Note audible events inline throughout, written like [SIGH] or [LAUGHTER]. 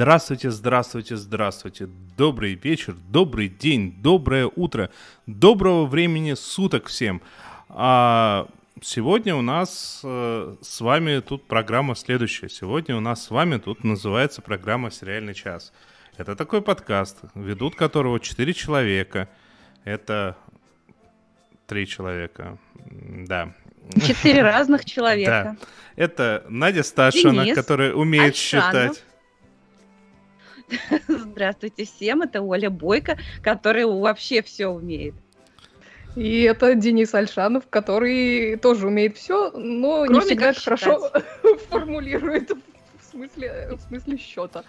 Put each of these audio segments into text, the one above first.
Здравствуйте, здравствуйте, здравствуйте. Добрый вечер, добрый день, доброе утро, доброго времени суток всем. А сегодня у нас э, с вами тут программа следующая. Сегодня у нас с вами тут называется программа «Сериальный час». Это такой подкаст, ведут которого четыре человека. Это три человека, да. Четыре разных [LAUGHS] человека. Да. Это Надя Сташина, Денис которая умеет считать. [LAUGHS] Здравствуйте всем, это Оля Бойко, которая вообще все умеет. И это Денис Альшанов, который тоже умеет все, но не Кроме всегда как хорошо [LAUGHS] формулирует в смысле, в смысле счета.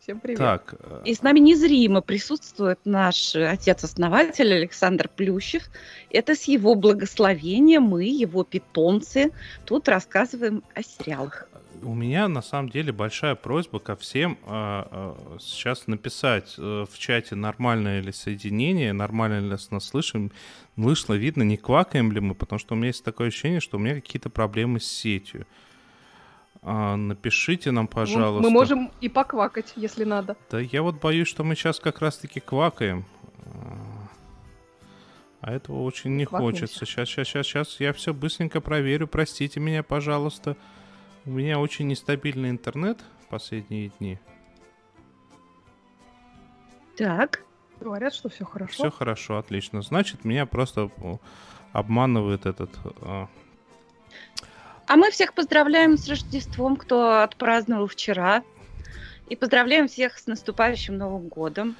Всем привет. Так, э, И с нами незримо присутствует наш отец-основатель Александр Плющев. Это с его благословения мы, его питомцы, тут рассказываем о сериалах. У меня на самом деле большая просьба ко всем э, э, сейчас написать э, в чате нормальное ли соединение, нормально ли нас слышим, вышло видно, не квакаем ли мы, потому что у меня есть такое ощущение, что у меня какие-то проблемы с сетью. А, напишите нам, Ну, пожалуйста. Мы можем и поквакать, если надо. Да я вот боюсь, что мы сейчас как раз-таки квакаем. А этого очень не Квакнемся. хочется. Сейчас, сейчас, сейчас, сейчас. Я все быстренько проверю. Простите меня, пожалуйста. У меня очень нестабильный интернет в последние дни. Так, Говорят, что все хорошо. Все хорошо, отлично. Значит, меня просто о, обманывает этот... а, а мы всех поздравляем с Рождеством, кто отпраздновал вчера. И поздравляем всех с наступающим Новым годом,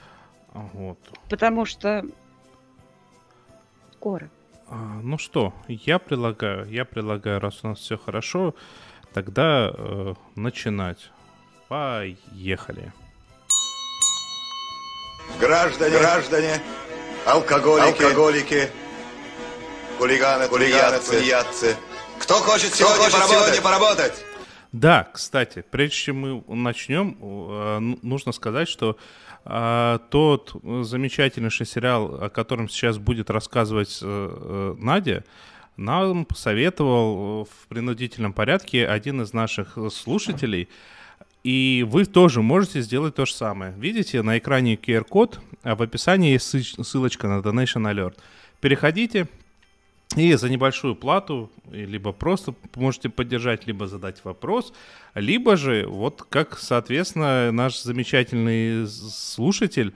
вот. потому что скоро. А, ну что, я предлагаю, я предлагаю, раз у нас все хорошо, тогда э, начинать. Поехали. Граждане, граждане, алкоголики, алкоголики хулиганы, хулиганы, тунеядцы. Кто хочет сегодня, поработать? поработать? Да, кстати, прежде чем мы начнем, э, ну- нужно сказать, что э, тот замечательнейший сериал, о котором сейчас будет рассказывать э, э, Надя, нам посоветовал э, в принудительном порядке один из наших слушателей. И вы тоже можете сделать то же самое. Видите на экране QR-код, а в описании есть ссылочка на Donation Alert. Переходите, и за небольшую плату, либо просто можете поддержать, либо задать вопрос, либо же, вот как, соответственно, наш замечательный слушатель,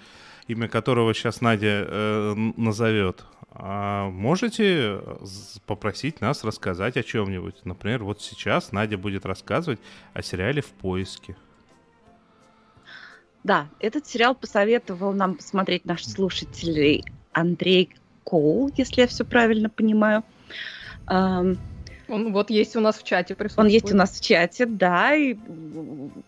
имя которого сейчас Надя э, назовет, а, можете з- попросить нас рассказать о чем-нибудь. Например, вот сейчас Надя будет рассказывать о сериале «В поиске». Да, этот сериал посоветовал нам посмотреть наш слушатель Андрей Коул, если я все правильно понимаю. Он вот есть у нас в чате Он есть у нас в чате, да, и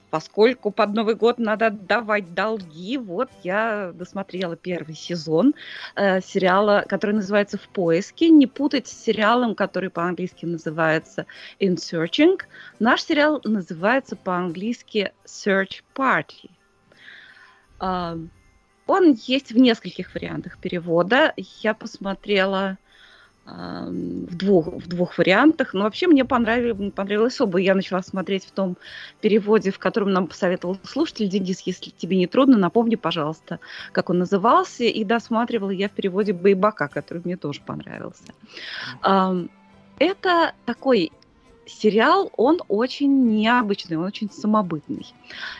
поскольку под Новый год надо отдавать долги, вот я досмотрела первый сезон э, сериала, который называется «В поиске». Не путать с сериалом, который по-английски называется «In Searching». Наш сериал называется по-английски «Search Party». А, Он есть в нескольких вариантах перевода. Я посмотрела в двух, в двух вариантах. Но вообще мне понравилось, понравилось оба. Я начала смотреть в том переводе, в котором нам посоветовал слушатель. Денис, если тебе не трудно, напомни, пожалуйста, как он назывался. И досматривала я в переводе Байбака, который мне тоже понравился. Это такой сериал, он очень необычный, он очень самобытный.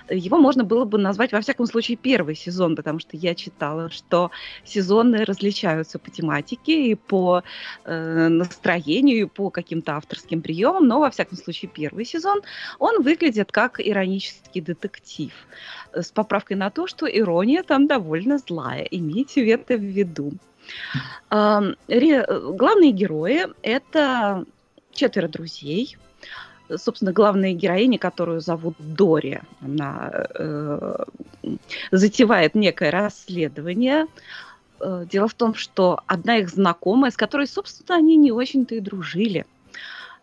Его можно было бы назвать, во всяком случае, первый сезон, потому что я читала, что сезоны различаются по тематике и по э, настроению, и по каким-то авторским приемам, но, во всяком случае, первый сезон, он выглядит как иронический детектив, э, с поправкой на то, что ирония там довольно злая. Имейте это в виду. Э, Главные герои — это четверо друзей. Собственно, главная героиня, которую зовут Дори, она э, затевает некое расследование. Э, Дело в том, что одна их знакомая, с которой, собственно, они не очень-то и дружили,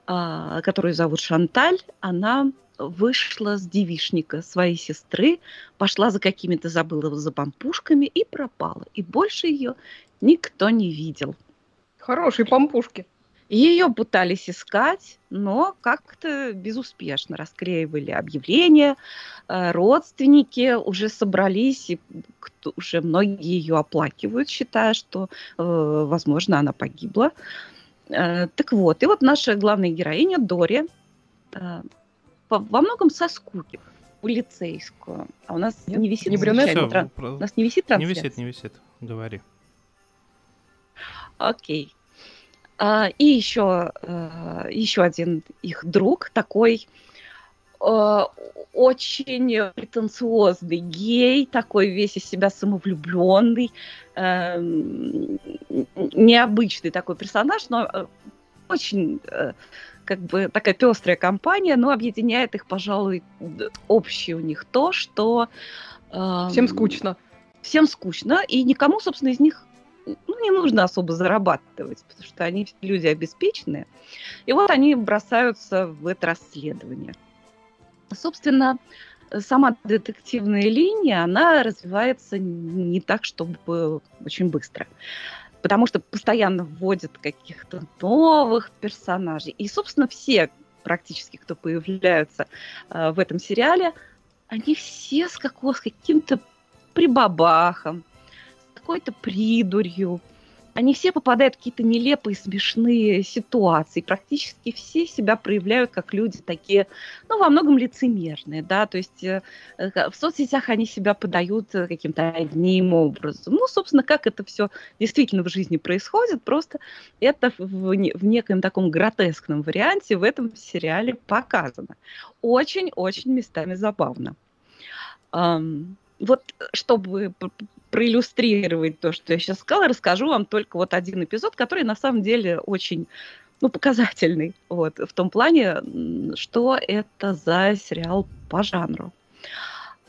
а, которую зовут Шанталь, она вышла с девишника своей сестры, пошла за какими-то, забыла за пампушками и пропала. И больше ее никто не видел. Хорошие пампушки. Ее пытались искать, но как-то безуспешно расклеивали объявления. Э, родственники уже собрались, и уже многие ее оплакивают, считая, что, э, возможно, она погибла. Э, так вот, и вот наша главная героиня Дори во многом со скуки полицейскую. А у нас Нет, не висит не брюнет, тран... У нас не висит трансляция? Не висит, не висит. Говори. Окей. А, и еще, а, еще один их друг, такой а, очень претенциозный гей, такой весь из себя самовлюбленный, необычный такой персонаж, но очень как бы такая пестрая компания, но объединяет их, пожалуй, общее у них то, что... Всем скучно. Всем скучно, и никому, собственно, из них не нужно особо зарабатывать, потому что они люди обеспеченные. И вот они бросаются в это расследование. Собственно, сама детективная линия, она развивается не так, чтобы очень быстро. Потому что постоянно вводят каких-то новых персонажей. И, собственно, все практически, кто появляются э, в этом сериале, они все с, какого, с каким-то прибабахом, какой-то придурью. Они все попадают в какие-то нелепые, смешные ситуации. Практически все себя проявляют как люди такие, ну, во многом лицемерные, да, то есть э, э в соцсетях они себя подают э, каким-то одним образом. Ну, собственно, как это все действительно в жизни происходит, просто это в, в некоем таком гротескном варианте в этом сериале показано. Очень-очень местами забавно. Вот чтобы проиллюстрировать то, что я сейчас сказала, расскажу вам только вот один эпизод, который на самом деле очень ну, показательный вот, в том плане, что это за сериал по жанру.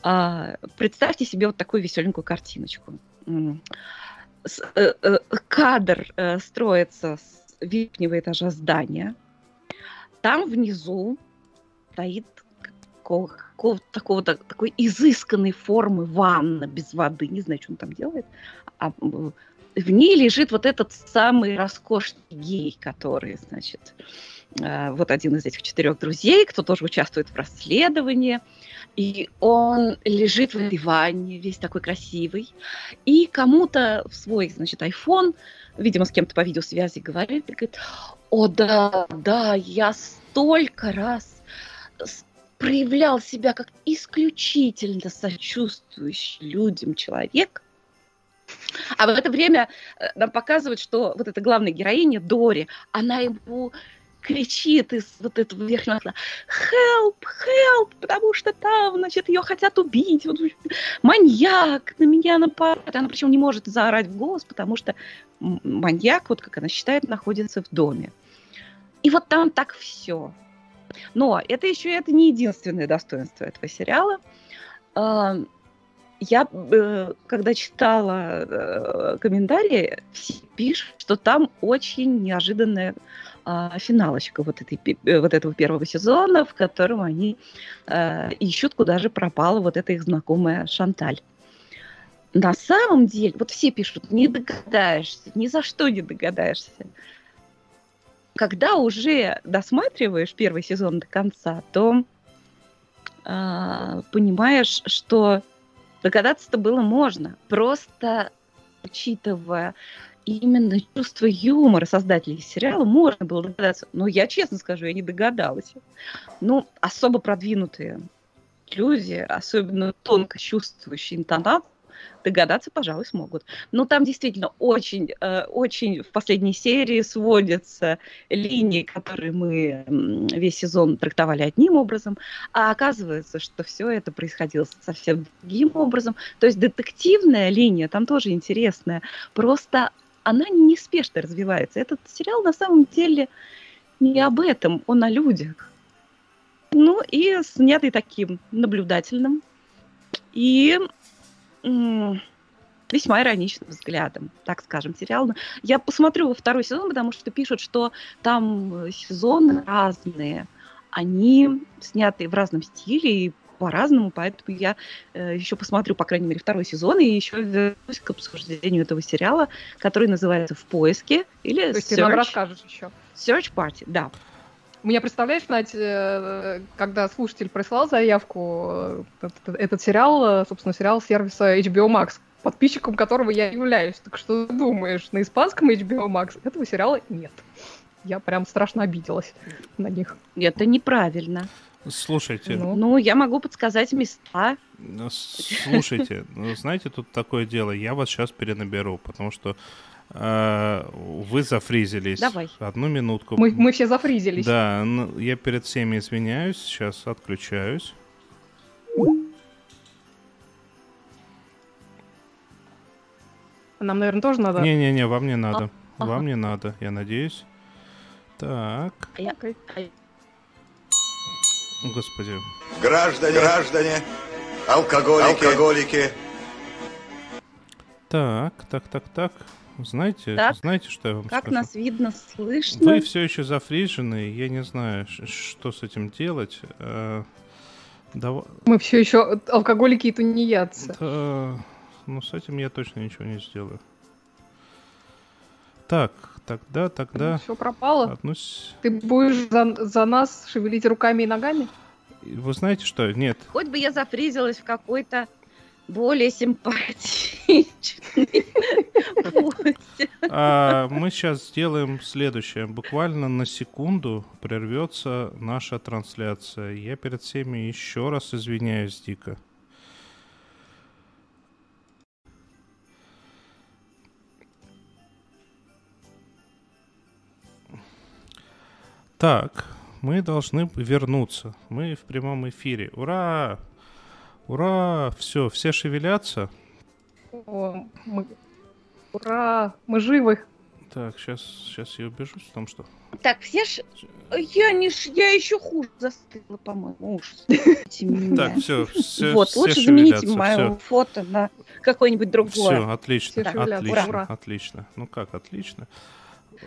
А, представьте себе вот такую веселенькую картиночку. Э, э, кадр э, строится с верхнего этажа здания. Там внизу стоит какого, какого такого такой изысканной формы ванна без воды, не знаю, что он там делает, а в ней лежит вот этот самый роскошный гей, который, значит, э, вот один из этих четырех друзей, кто тоже участвует в расследовании, и он лежит в ванне, весь такой красивый, и кому-то в свой, значит, iPhone, видимо, с кем-то по видеосвязи говорит, и говорит, о да, да, я столько раз проявлял себя как исключительно сочувствующий людям человек, а в это время э, нам показывают, что вот эта главная героиня Дори, она ему кричит из вот этого верхнего окна «Help! Help!», потому что там, значит, ее хотят убить, вот, маньяк на меня нападает. Она причем не может заорать в голос, потому что маньяк, вот как она считает, находится в доме. И вот там так все. Но это еще это не единственное достоинство этого сериала. Я, э, когда читала э, комментарии, пишут, что там очень неожиданная а, финалочка вот, этой, э, вот этого первого сезона, в котором они ищут, куда же пропала вот эта их знакомая Шанталь. На самом деле, вот все пишут, не догадаешься, ни за что не догадаешься когда уже досматриваешь первый сезон до конца, то э, понимаешь, что догадаться-то было можно. Просто учитывая именно чувство юмора создателей сериала, можно было догадаться. Но я честно скажу, я не догадалась. Ну, особо продвинутые люди, особенно тонко чувствующие интонацию, догадаться, пожалуй, смогут. Но там действительно очень, э, очень в последней серии сводятся линии, которые мы весь сезон трактовали одним образом, а оказывается, что все это происходило совсем другим образом. То есть детективная линия там тоже интересная, просто она неспешно развивается. Этот сериал на самом деле не об этом, он о людях. Ну и снятый таким наблюдательным и весьма ироничным взглядом, так скажем, сериал. Я посмотрю во второй сезон, потому что пишут, что там сезоны разные, они сняты в разном стиле и по-разному, поэтому я э, еще посмотрю, по крайней мере, второй сезон и еще вернусь к обсуждению этого сериала, который называется «В поиске» или То есть ты нам расскажешь еще. Search Party, да. Мне представляешь, Надь, э, когда слушатель прислал заявку, э, этот, этот сериал, э, собственно, сериал сервиса HBO Max, подписчиком которого я являюсь. Так что ты думаешь, на испанском HBO Max этого сериала нет. Я прям страшно обиделась на них. Это неправильно. Слушайте, Ну. Ну, я могу подсказать места. слушайте, ну, знаете, тут такое дело, я вас сейчас перенаберу, потому что вы зафризились. Давай. Одну минутку. Мы, мы все зафризились. Да, ну, я перед всеми извиняюсь, сейчас отключаюсь. Нам, наверное, тоже надо... Не-не-не, вам не надо. ага. Вам не надо, я надеюсь. Так, А а я- господи. Граждане, граждане, алкоголики, алкоголики, Так, так, так, так. Знаете, Так, знаете, что я вам Как скажу? нас видно, слышно? Вы все еще зафрижены, я не знаю, что с этим делать. Э, дава- Мы все еще алкоголики и тунеядцы. да, ну, с этим я точно ничего не сделаю. Так, тогда, тогда... Все пропало. Одну с- Ты будешь за, за нас шевелить руками и ногами? Вы знаете что? Нет, Хоть бы я зафризилась в какой-то более симпатичной позе. [LAUGHS] А, мы сейчас сделаем следующее. Буквально на секунду прервется наша трансляция. Я перед всеми еще раз извиняюсь дико. Так, мы должны вернуться. Мы в прямом эфире. Ура! Ура! Все, все шевелятся. О, мы... Ура! Мы живы! Так, сейчас, сейчас я убежусь в том, что... Так, все ж... Я, не ш... я еще хуже застыла, по-моему. Ужас. Так, все, все, вот, лучше замените мое фото на какое-нибудь другое. Все, отлично, Все отлично, ура. отлично. Ну как, отлично.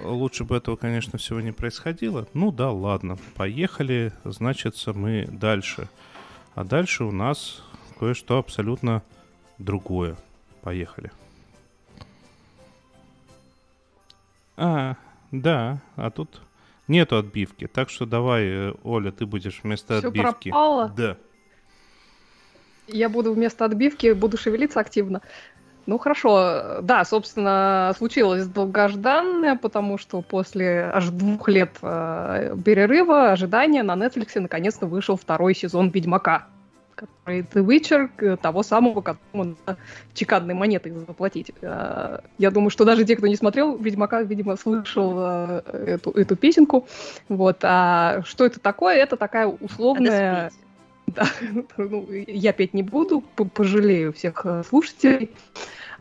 Лучше бы этого, конечно, всего не происходило. Ну да, ладно, поехали, значится, мы дальше. А дальше у нас кое-что абсолютно другое. Поехали. А, да, а тут нету отбивки. Так что давай, э, Оля, ты будешь вместо Всё отбивки. пропало? Да. Я буду вместо отбивки, буду шевелиться активно. Ну хорошо, да, собственно, случилось долгожданное, потому что после аж двух лет э, перерыва, ожидания на Netflix наконец-то вышел второй сезон Ведьмака, который The Witcher, э, того самого, которому надо чеканной монетой заплатить. Э, я думаю, что даже те, кто не смотрел Ведьмака, видимо, слышал э, эту, эту песенку. Вот. А что это такое? Это такая условная... спеть. Да, [LAUGHS] ну, я петь не буду, пожалею всех э, слушателей.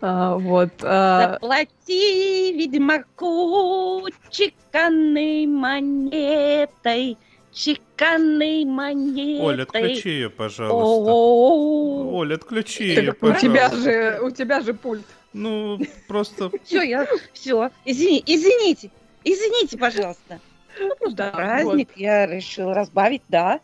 А, вот. а, Заплати ведьмаку чеканной монетой, чеканной монетой. Оля, отключи ее, пожалуйста. О, Оля, отключи так ее, у пожалуйста. тебя же, у тебя же пульт. Ну, просто... [LAUGHS] Все, я, все, извини, извините, извините, пожалуйста. Да, Праздник, я решила разбавить, да.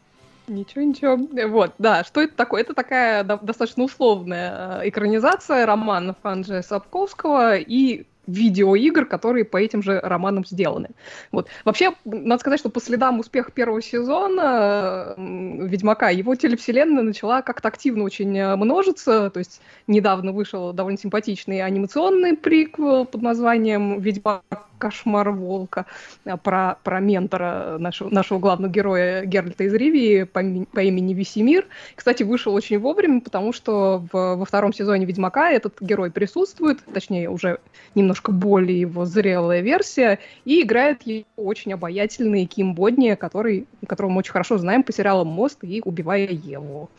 Ничего, ничего. Вот, да, что это такое? Это такая до- достаточно условная э, экранизация романа Фанджия Сапковского и видеоигр, которые по этим же романам сделаны. Вот. Вообще, надо сказать, что по следам успеха первого сезона Ведьмака его телевселенная начала как-то активно очень э, множиться. То есть недавно вышел довольно симпатичный анимационный приквел под названием «Ведьмак. Кошмар волка» э, про, про ментора нашего, нашего главного героя Геральта из Ривии по, по имени Весемир. Кстати, вышел очень вовремя, потому что в- во втором сезоне Ведьмака этот герой присутствует, точнее, уже немножко более его зрелая версия, и играет его очень обаятельный Ким Бодни, который, которого мы очень хорошо знаем по сериалам «Мост» и «Убивая Еву».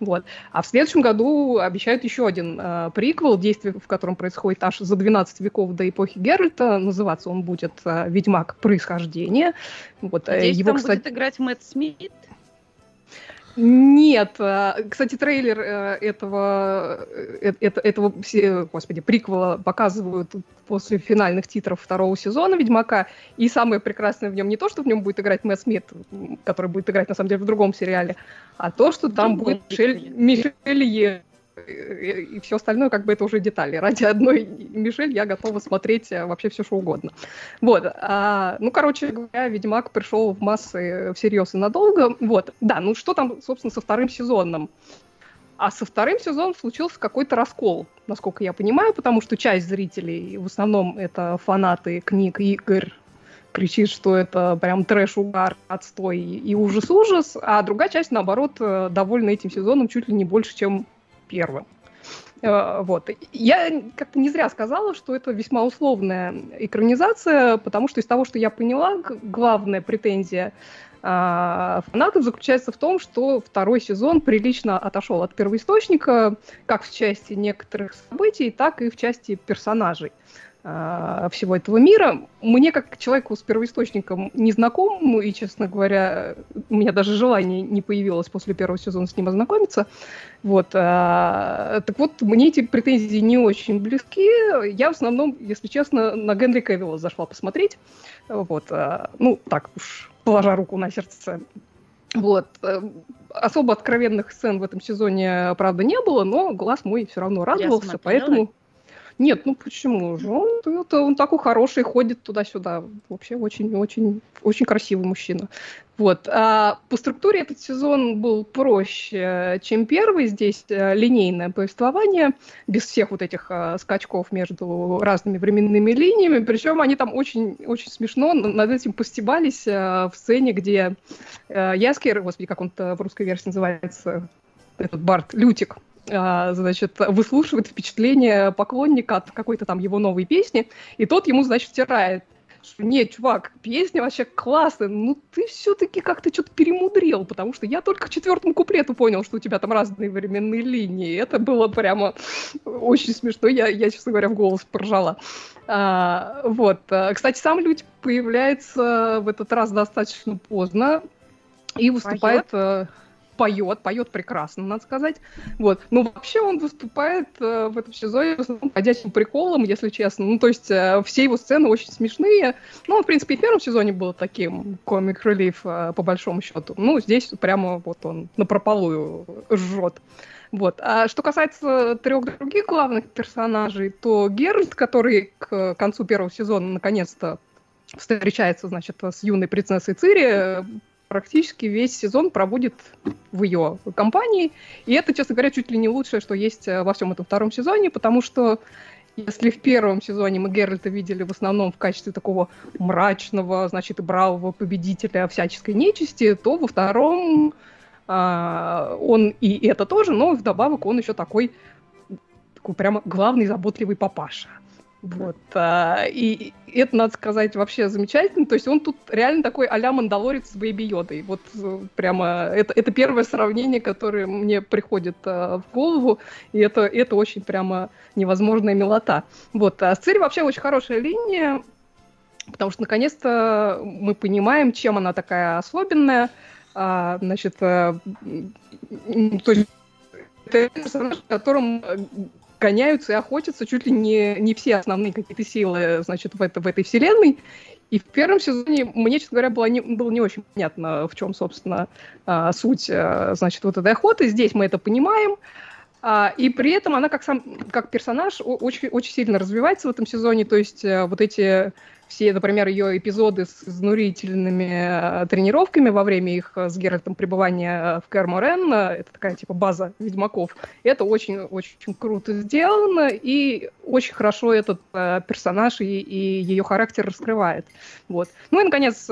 Вот. А в следующем году обещают еще один э, приквел, действие в котором происходит аж за 12 веков до эпохи Геральта. Называться он будет э, «Ведьмак. Происхождение». Вот, э, Надеюсь, его, там кстати, будет играть Мэтт Смит. Нет, э, кстати, трейлер э, этого, э, это- этого, господи, приквела показывают после финальных титров второго сезона Ведьмака. И самое прекрасное в нем не то, что в нем будет играть Мэтт Смит, который будет играть на самом деле в другом сериале, а то, что там будет Мишель. Мишель и все остальное как бы это уже детали. Ради одной Мишель я готова смотреть э, вообще все, что угодно. Вот. А, ну, короче говоря, Ведьмак пришел в массы всерьез и надолго. Вот. Да, ну что там, собственно, со вторым сезоном? А со вторым сезоном случился какой-то раскол, насколько я понимаю, потому что часть зрителей, в основном это фанаты книг игр, кричит, что это прям трэш-угар, отстой и ужас-ужас, а другая часть, наоборот, э, довольна этим сезоном чуть ли не больше, чем первым. Э, вот. Я как-то не зря сказала, что это весьма условная экранизация, потому что из того, что я поняла, главная претензия а, фанатов заключается в том, что второй сезон прилично отошел от первоисточника, как в части некоторых событий, так и в части персонажей. А, всего этого мира. Мне, как человеку с первоисточником, не знаком, и, честно говоря, у меня даже желания не появилось после первого сезона с ним ознакомиться. Вот. А, так вот, мне эти претензии не очень близки. Я в основном, если честно, на Генри Кевилла зашла посмотреть. Вот. А, ну, так уж, положа руку на сердце. Вот. Особо откровенных сцен в этом сезоне, правда, не было, но глаз мой все равно радовался, поэтому... Нет, ну почему же? Он, это, он такой хороший, ходит туда-сюда. Вообще очень-очень очень красивый мужчина. Вот. А по структуре этот сезон был проще, чем первый. Здесь э, линейное повествование, без всех вот этих а, скачков между разными временными линиями. Причем они там очень, очень смешно над этим постебались а, в сцене, где а, Яскер, господи, как он-то в русской версии называется, этот Барт, Лютик, значит, выслушивает впечатление поклонника от какой-то там его новой песни, и тот ему, значит, втирает, что нет, чувак, песня вообще классная, ну ты все-таки как-то что-то перемудрил, потому что я только к четвертому куплету понял, что у тебя там разные временные линии. Это было прямо очень смешно. Я, я честно говоря, в голос поржала. А, вот. Кстати, сам Людь появляется в этот раз достаточно поздно и выступает... Поет? Поет, поет прекрасно, надо сказать. Вот. Но вообще он выступает э, в этом сезоне в основном ходячим приколом, если честно. Ну, то есть э, все его сцены очень смешные. Ну, в принципе, и в первом сезоне был таким комик релиф э, по большому счету. Ну, здесь прямо вот он на прополую жжет. Вот. А что касается трех других главных персонажей, то Геральт, который к концу первого сезона наконец-то встречается, значит, с юной принцессой Цири, практически весь сезон проводит в ее компании. И это, честно говоря, чуть ли не лучшее, что есть э, во всем этом втором сезоне, потому что если в первом сезоне мы Геральта видели в основном в качестве такого мрачного, значит, бравого победителя всяческой нечисти, то во втором а, он и это тоже, но вдобавок он еще такой, такой прямо главный заботливый папаша. Вот. А, и это, надо сказать, вообще замечательно. То есть он тут реально такой а-ля Мандалорец с Бэйби Йодой. Вот э, прямо это, это первое сравнение, которое мне приходит а, в голову. И это, это очень прямо невозможная милота. Вот. А с вообще очень хорошая линия, потому что наконец-то мы понимаем, чем она такая особенная. А, значит, а, то есть это персонаж, в котором гоняются и охотятся чуть ли не, не все основные какие-то силы, значит, в, это, в этой вселенной. И в первом сезоне мне, честно говоря, было не, было не очень понятно, в чем, собственно, а, суть, а, значит, вот этой охоты. Здесь мы это понимаем. А, и при этом она как сам как персонаж очень очень сильно развивается в этом сезоне. То есть э, вот эти все, например, ее эпизоды с изнурительными э, тренировками во время их э, с Геральтом пребывания в Керморен, э, это такая типа база ведьмаков, это очень-очень круто сделано, и очень хорошо этот персонаж и, и ее характер раскрывает. Вот. Ну и, наконец,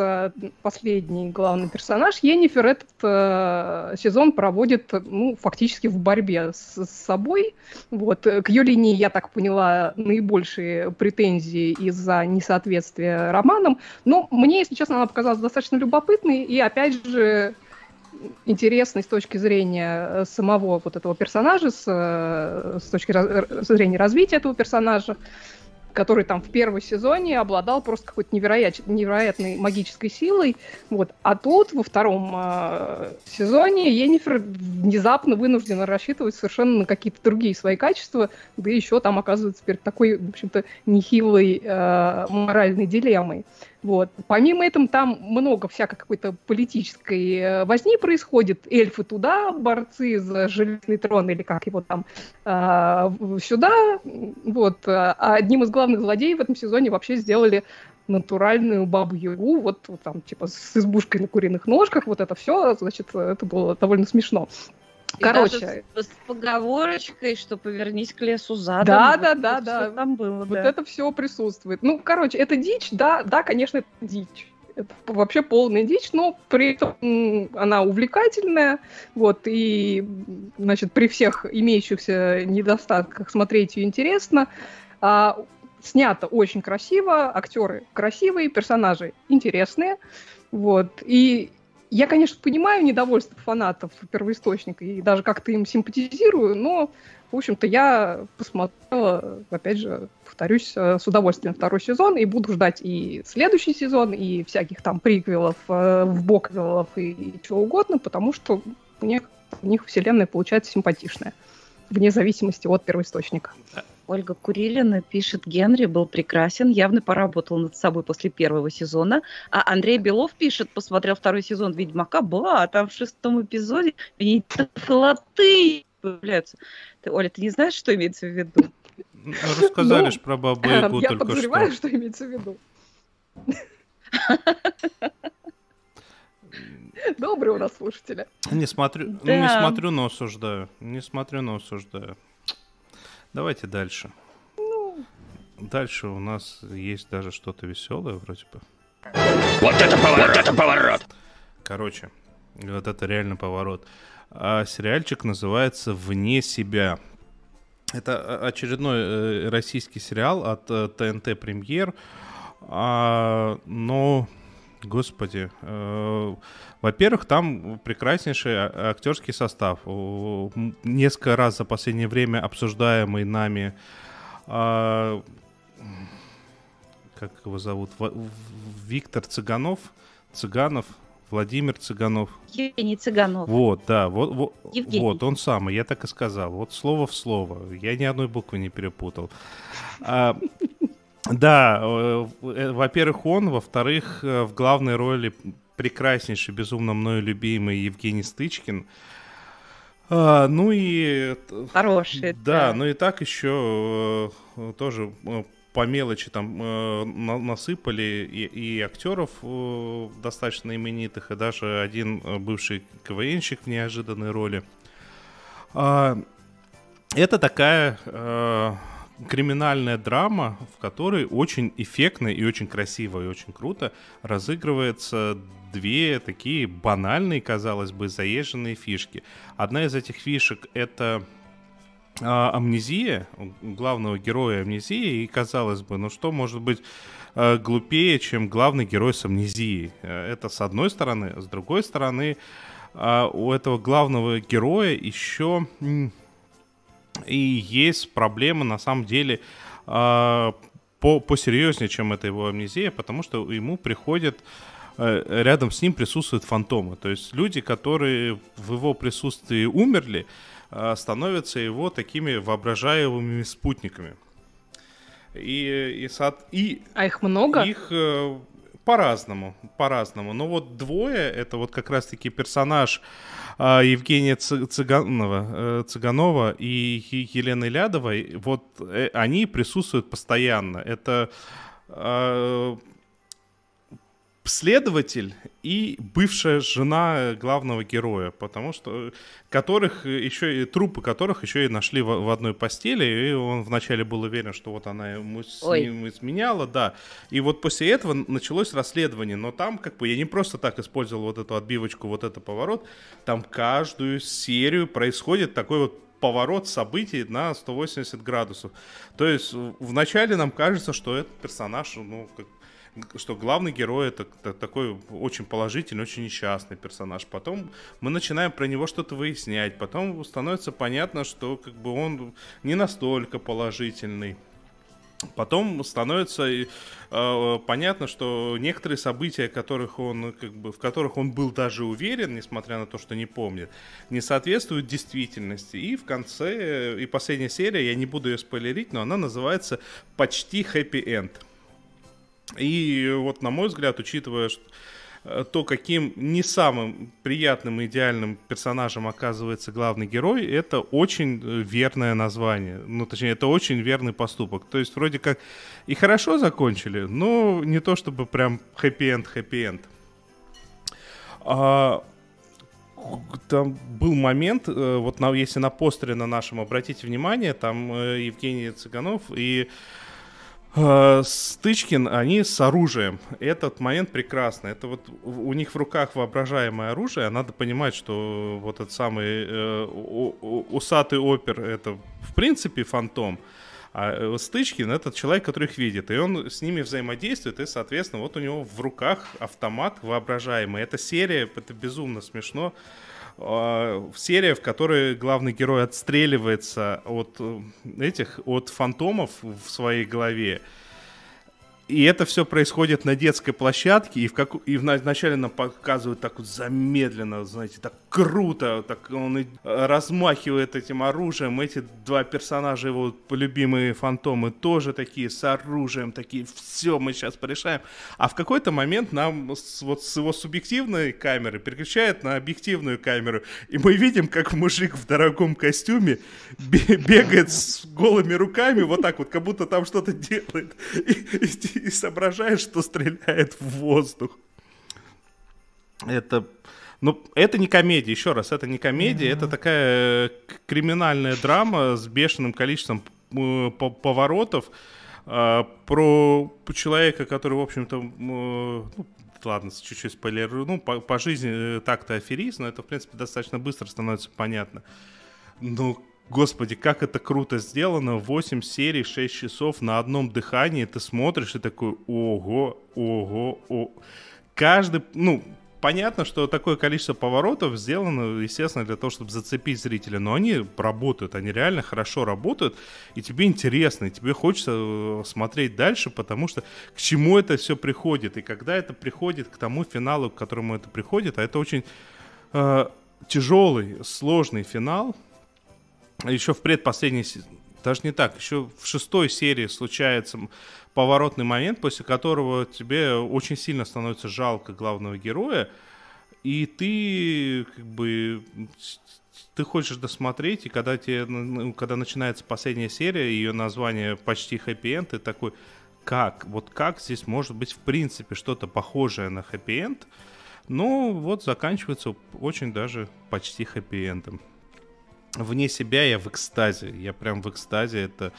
последний главный персонаж, Енифер, этот э, сезон проводит, ну, фактически в борьбе с, с собой. Вот. К ее линии, я так поняла, наибольшие претензии из-за несоответствия соответствие романам. Но мне, если честно, она показалась достаточно любопытной и, опять же, интересной с точки зрения э, самого вот этого персонажа, с, э, с точки зрения развития этого персонажа. Который там в первом сезоне обладал просто какой-то невероят, невероятной магической силой. Вот. А тут во втором э, сезоне Енифер внезапно вынуждена рассчитывать совершенно на какие-то другие свои качества, да еще там оказывается перед такой, в общем-то, нехилой э, моральной дилеммой. Вот. Помимо этого, там много всякой какой-то политической э, возни происходит. Эльфы туда, борцы за железный трон, или как его там, э, сюда. Вот. А одним из главных злодеев в этом сезоне вообще сделали натуральную бабу-ягу, вот, вот там, типа, с избушкой на куриных ножках, вот это все, значит, это было довольно смешно. Короче. с, с поговорочкой, что повернись к лесу задом. Да, да, да, да. Там было, вот да. это все присутствует. Ну, короче, это дичь, да, да, конечно, это дичь. Это вообще полная дичь, но при этом она увлекательная, вот, и, значит, при всех имеющихся недостатках смотреть ее интересно. А, снято очень красиво, актеры красивые, персонажи интересные, вот, и я, конечно, понимаю недовольство фанатов первоисточника и даже как-то им симпатизирую, но, в общем-то, я посмотрела, опять же, повторюсь, э, с удовольствием второй сезон и буду ждать и следующий сезон, и всяких там приквелов, э, вбоквелов и, чего угодно, потому что мне у них вселенная получается симпатичная, вне зависимости от первоисточника. Ольга Курилина пишет, Генри был прекрасен, явно поработал над собой после первого сезона. А Андрей Белов пишет, посмотрел второй сезон Ведьмака, ба, там в шестом эпизоде флоты появляются. Ты, Оля, ты не знаешь, что имеется в виду? Ну, рассказали же про Бабу [LAUGHS] Ягу Я подозреваю, что. что имеется в виду. [LAUGHS] Добрые у нас слушатели. Не смотрю, да. не смотрю, но осуждаю. Не смотрю, но осуждаю. Давайте дальше. Ну... Дальше у нас есть даже что-то веселое вроде бы. Вот это поворот! Вот это поворот! Короче, вот это реально поворот. А сериальчик называется «Вне себя». Это очередной э, российский сериал от э, ТНТ Премьер. А, но Господи. Э, во-первых, там прекраснейший а, актерский состав. Несколько раз за последнее время обсуждаемый нами а, как его зовут? Виктор Цыганов? Цыганов? Владимир Цыганов. Евгений Цыганов. Вот, да, вот, вот, вот он самый, я так и сказал. Вот слово в слово. Я ни одной буквы не перепутал. А, да, э, э, во-первых, он, во-вторых, э, в главной роли прекраснейший, безумно мною любимый Евгений Стычкин. А, ну и... Хороший. Да, да, ну и так еще тоже по мелочи там насыпали и, и актеров достаточно именитых, и даже один бывший КВНщик в неожиданной роли. А, это такая криминальная драма, в которой очень эффектно и очень красиво и очень круто разыгрывается две такие банальные, казалось бы, заезженные фишки. Одна из этих фишек — это а, амнезия, главного героя амнезии, и казалось бы, ну что может быть а, глупее, чем главный герой с амнезией? Э, это с одной стороны. С другой стороны, а, у этого главного героя еще и есть проблемы, на самом деле, э, по, посерьезнее, чем это его амнезия, потому что ему приходит э, рядом с ним присутствуют фантомы. То есть люди, которые в его присутствии умерли, э, становятся его такими воображаемыми спутниками. И, и, и, а их много? Их э, по-разному, по-разному. Но вот двое, это вот как раз-таки персонаж а, Евгения Цыганова, э, Цыганова и Елены Лядовой, вот э, они присутствуют постоянно. Это а, следователь и бывшая жена главного героя, потому что которых еще и трупы которых еще и нашли в, в одной постели, и он вначале был уверен, что вот она ему с Ой. ним изменяла, да. И вот после этого началось расследование, но там как бы я не просто так использовал вот эту отбивочку, вот этот поворот, там каждую серию происходит такой вот поворот событий на 180 градусов. То есть вначале нам кажется, что этот персонаж, ну, как что главный герой это, такой очень положительный, очень несчастный персонаж. Потом мы начинаем про него что-то выяснять. Потом становится понятно, что как бы он не настолько положительный. Потом становится э, понятно, что некоторые события, которых он, как бы, в которых он был даже уверен, несмотря на то, что не помнит, не соответствуют действительности. И в конце, и последняя серия, я не буду ее спойлерить, но она называется «Почти хэппи-энд». И вот, на мой взгляд, учитывая, Э, то, каким не самым приятным и идеальным персонажем оказывается главный герой, это очень э, верное название. Ну, точнее, это очень верный поступок. То есть, вроде как и хорошо закончили, но не то чтобы прям хэппи-энд, хэппи-энд. А, там был момент, э, вот на, если на постере на нашем обратите внимание, там Евгений Цыганов и Стычкин, они с оружием. Этот момент прекрасный. Это вот у них в руках воображаемое оружие. Надо понимать, что вот этот самый э, усатый опер это в принципе фантом. А э, Стычкин это человек, который их видит, и он с ними взаимодействует, и, соответственно, вот у него в руках автомат воображаемый. Эта серия, это безумно смешно. А, серия, в которой главный герой отстреливается от э, этих, от фантомов в своей голове. И это все происходит на детской площадке, и, в как... и вначале нам показывают так вот замедленно, знаете, так круто, так он размахивает этим оружием. Эти два персонажа, его любимые фантомы, тоже такие с оружием, такие, все, мы сейчас порешаем. А в какой-то момент нам с, вот с его субъективной камеры переключает на объективную камеру, и мы видим, как мужик в дорогом костюме бегает с голыми руками, вот так вот, как будто там что-то делает. И, и, и соображаешь, что стреляет в воздух. Это... Ну, это не комедия, еще раз, это не комедия, mm-hmm. это такая э, криминальная драма с бешеным количеством э, поворотов э, про человека, который, в общем-то, ну, ладно, чуть-чуть спойлерую, ну, по, по жизни так-то аферист, но это, в принципе, достаточно быстро становится понятно. Ну, Господи, как это круто сделано. 8 серий, 6 часов на одном дыхании. Ты смотришь и такой, ого, ого, о. Каждый, ну, понятно, что такое количество поворотов сделано, естественно, для того, чтобы зацепить зрителя, но они работают, они реально хорошо работают, и тебе интересно, и тебе хочется э, смотреть дальше, потому что к чему это все приходит, и когда это приходит к тому финалу, к которому это приходит, а это очень э, тяжелый, сложный финал, еще в предпоследней, даже не так, еще в шестой серии случается поворотный момент, после которого тебе очень сильно становится жалко главного героя, и ты как бы ты хочешь досмотреть, и когда тебе, ну, когда начинается последняя серия, ее название почти хэппи-энд, ты такой, как, вот как здесь может быть в принципе что-то похожее на хэппи-энд, ну вот заканчивается очень даже почти хэппи-эндом вне себя я в экстазе. Я прям в экстазе. Это,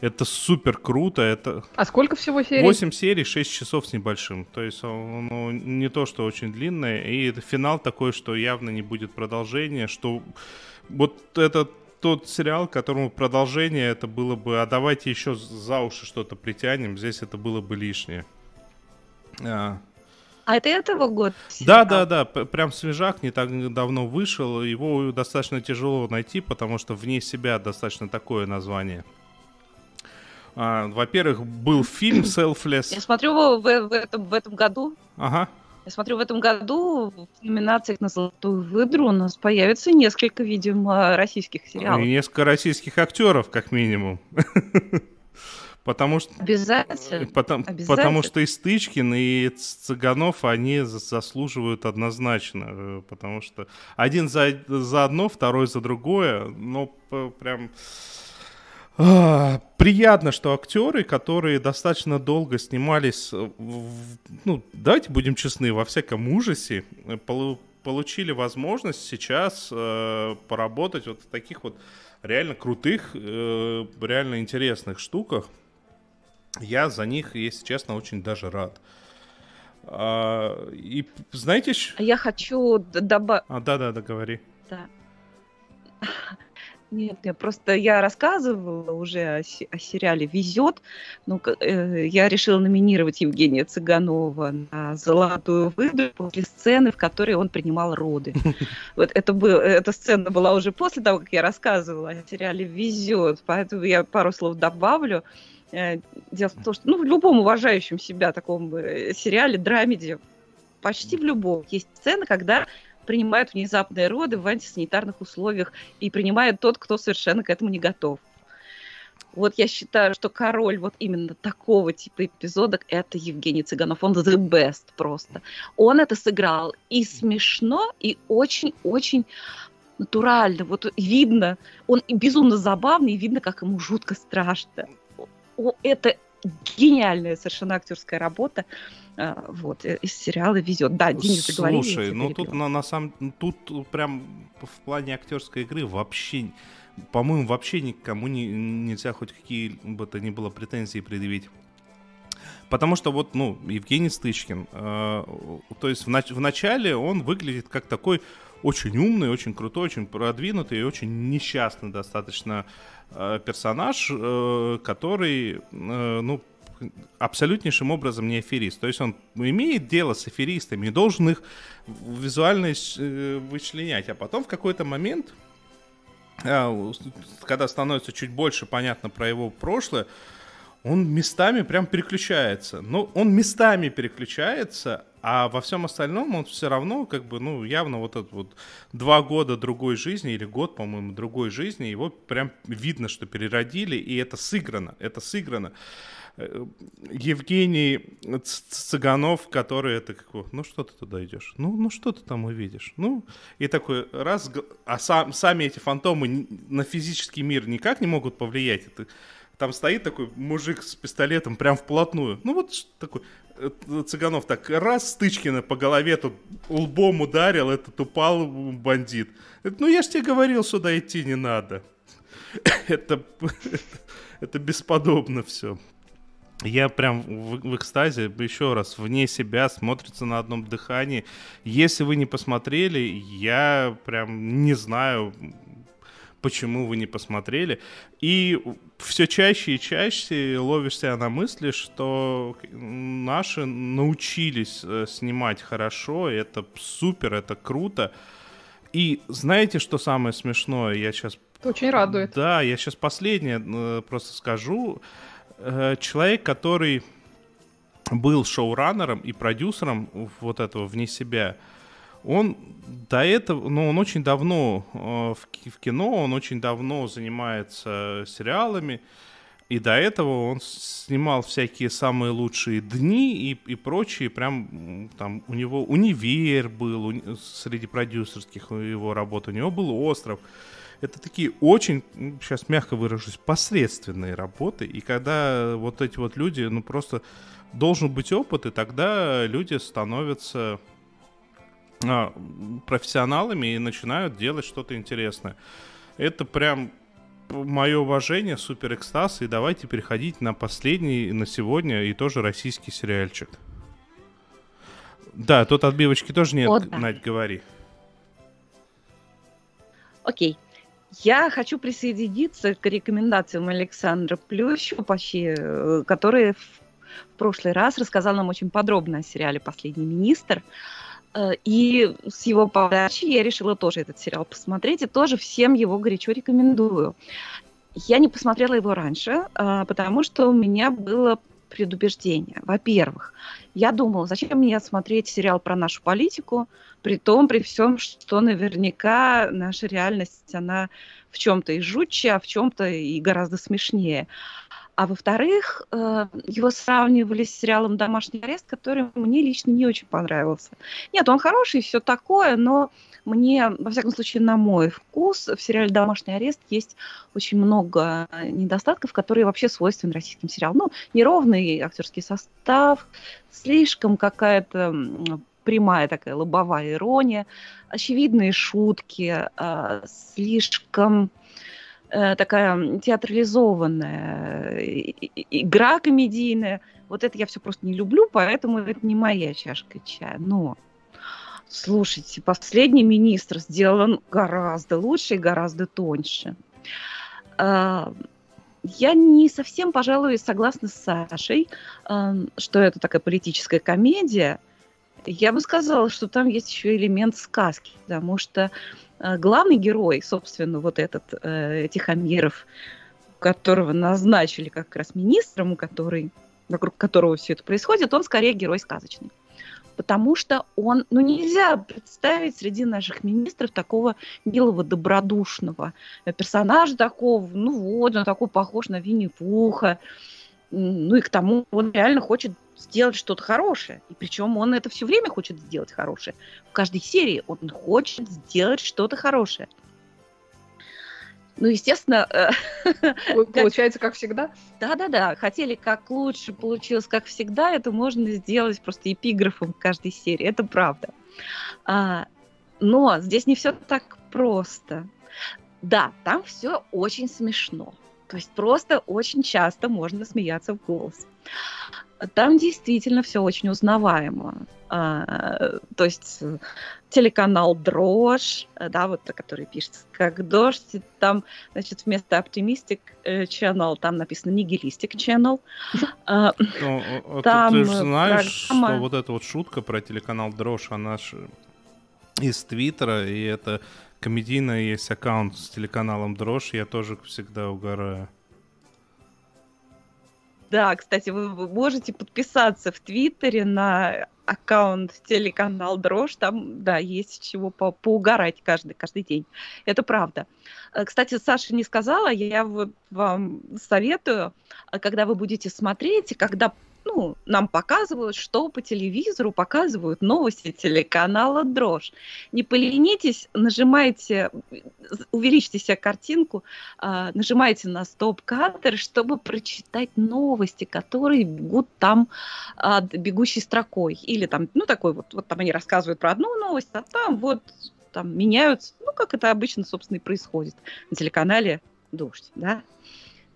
это супер круто. Это... А сколько всего серий? 8 серий, 6 часов с небольшим. То есть ну, не то, что очень длинное. И это финал такой, что явно не будет продолжения. Что вот этот тот сериал, которому продолжение это было бы, а давайте еще за уши что-то притянем, здесь это было бы лишнее. А, а это этого года? Да, да, да, прям свежак, не так давно вышел. Его достаточно тяжело найти, потому что вне себя достаточно такое название. А, во-первых, был фильм [CLEARS THROAT] Selfless. Я смотрю в, в, этом, в этом году. Ага. Я смотрю, в этом году в номинациях на «Золотую выдру» у нас появится несколько, видимо, российских сериалов. И несколько российских актеров, как минимум. [LAUGHS] Потому что, Обязательно. Потому, Обязательно. потому что и Стычкин, и Цыганов, они заслуживают однозначно. Э, потому что один за, за одно, второй за другое. Но прям... А, приятно, что актеры, которые достаточно долго снимались, в, ну, давайте будем честны, во всяком ужасе, э, получили возможность сейчас э, поработать вот в таких вот реально крутых, э, реально интересных штуках. Я за них, если честно, очень даже рад. А, и знаете... А я хочу добавить... А, да-да-да, говори. Да. [LAUGHS] Нет, я просто я рассказывала уже о, о сериале "Везет". Ну, э, я решила номинировать Евгения Цыганова на золотую выдачу после сцены, в которой он принимал роды. [LAUGHS] Вот это был, эта сцена была уже после того, как я рассказывала о сериале "Везет", поэтому я пару слов добавлю. Э, дело в том, что ну, в любом уважающем себя таком э, сериале, драмеди, почти в любом есть сцена, когда принимают внезапные роды в антисанитарных условиях и принимает тот, кто совершенно к этому не готов. Вот я считаю, что король вот именно такого типа эпизодок это Евгений Цыганов. Он the best просто. Он это сыграл и смешно, и очень-очень натурально. Вот видно, он безумно забавный, и видно, как ему жутко страшно. Это гениальная совершенно актерская работа. А, вот, из сериала везет. Да, Денис заговорил. Слушай, ну тут на, на самом тут прям в плане актерской игры вообще по-моему, вообще никому не, нельзя хоть какие бы то ни было претензии предъявить. Потому что вот, ну, Евгений Стычкин, э, то есть в, нач- в начале он выглядит как такой очень умный, очень крутой, очень продвинутый и очень несчастный достаточно э, персонаж, э, который, э, ну, абсолютнейшим образом не аферист. То есть он имеет дело с аферистами и должен их визуально вычленять. А потом в какой-то момент когда становится чуть больше понятно про его прошлое, он местами прям переключается. Но он местами переключается, а во всем остальном он все равно, как бы, ну, явно вот этот вот два года другой жизни, или год, по-моему, другой жизни, его прям видно, что переродили, и это сыграно, это сыграно. Э, Евгений Цыганов, который это как, ну что ты туда идешь? Ну, ну что ты там увидишь? Ну, и такой раз, а сам, сами эти фантомы на физический мир никак не могут повлиять. Это, там стоит такой мужик с пистолетом прям вплотную. Ну вот такой э, Цыганов так раз Стычкина по голове тут лбом ударил, этот упал бандит. ну я ж тебе говорил, сюда идти не надо. [COUGHS] это, [COUGHS] это бесподобно все. Я прям в, в экстазе, еще раз, вне себя, смотрится на одном дыхании. Если вы не посмотрели, я прям не знаю, почему вы не посмотрели. И все чаще и чаще ловишься на мысли, что наши научились э, снимать хорошо, это супер, это круто. И знаете, что самое смешное? Я сейчас... Это очень радует. Да, я сейчас последнее э, просто скажу. Э, человек, который был шоураннером и продюсером вот этого «Вне себя», он до этого, ну, он очень давно э, в, кино, он очень давно занимается сериалами, и до этого он снимал всякие самые лучшие дни и, и прочие, прям там у него универ был у, среди продюсерских его работ, у него был остров это такие очень, сейчас мягко выражусь, посредственные работы. И когда вот эти вот люди, ну просто должен быть опыт, и тогда люди становятся профессионалами и начинают делать что-то интересное. Это прям мое уважение, супер экстаз. И давайте переходить на последний на сегодня и тоже российский сериальчик. Да, тут отбивочки тоже нет, О, да. Надь, говори. Окей. Я хочу присоединиться к рекомендациям Александра Плющева, э, который в прошлый раз рассказал нам очень подробно о сериале «Последний министр». И с его подачи я решила тоже этот сериал посмотреть, и тоже всем его горячо рекомендую. Я не посмотрела его раньше, а, потому что у меня было предубеждение. Во-первых, я думала, зачем мне смотреть сериал про нашу политику, при том, при всем, что наверняка наша реальность, она в чем-то и жутче, а в чем-то и гораздо смешнее. А во-вторых, э, его сравнивали с сериалом «Домашний арест», который мне лично не очень понравился. Нет, он хороший, все такое, но мне, во всяком случае, на мой вкус, в сериале «Домашний арест» есть очень много недостатков, которые вообще свойственны российским сериалам. Ну, неровный актерский состав, слишком какая-то прямая такая лобовая ирония, очевидные шутки, а, слишком э, такая театрализованная игра комедийная. Вот это я все просто не люблю, поэтому это не моя чашка чая. Но Слушайте, последний министр сделан гораздо лучше и гораздо тоньше. А, я не совсем, пожалуй, согласна с Сашей, а, что это такая политическая комедия. Я бы сказала, что там есть еще элемент сказки, потому что главный герой, собственно, вот этот э, Тихомиров, которого назначили как раз министром, который, вокруг которого все это происходит, он скорее герой сказочный. Потому что он, ну нельзя представить среди наших министров такого милого, добродушного персонажа такого, ну вот, он такой похож на Винни-Пуха, ну и к тому он реально хочет сделать что-то хорошее. И причем он это все время хочет сделать хорошее. В каждой серии он хочет сделать что-то хорошее. Ну, естественно... Э, [LAUGHS] получается, как всегда? Да-да-да. Хотели как лучше, получилось как всегда. Это можно сделать просто эпиграфом каждой серии. Это правда. А, но здесь не все так просто. Да, там все очень смешно. То есть просто очень часто можно смеяться в голос. Там действительно все очень узнаваемо. А, то есть телеканал Дрожь, да, вот который пишется как Дождь, там, значит, вместо Optimistic Channel там написано Nihilistic [LAUGHS] Channel. А, ну, там ты же знаешь, программа... что вот эта вот шутка про телеканал Дрожь, она же из Твиттера, и это комедийно есть аккаунт с телеканалом Дрожь, я тоже всегда угораю. Да, кстати, вы можете подписаться в Твиттере на аккаунт телеканал Дрожь, там, да, есть чего по поугарать каждый, каждый день. Это правда. Э, кстати, Саша не сказала, я вот вам советую, э, когда вы будете смотреть, когда ну, нам показывают, что по телевизору показывают новости телеканала «Дрожь». Не поленитесь, нажимайте, увеличьте себе картинку, а, нажимайте на стоп-кадр, чтобы прочитать новости, которые бегут там бегущей строкой. Или там, ну, такой вот, вот там они рассказывают про одну новость, а там вот там меняются, ну, как это обычно, собственно, и происходит на телеканале «Дождь», да.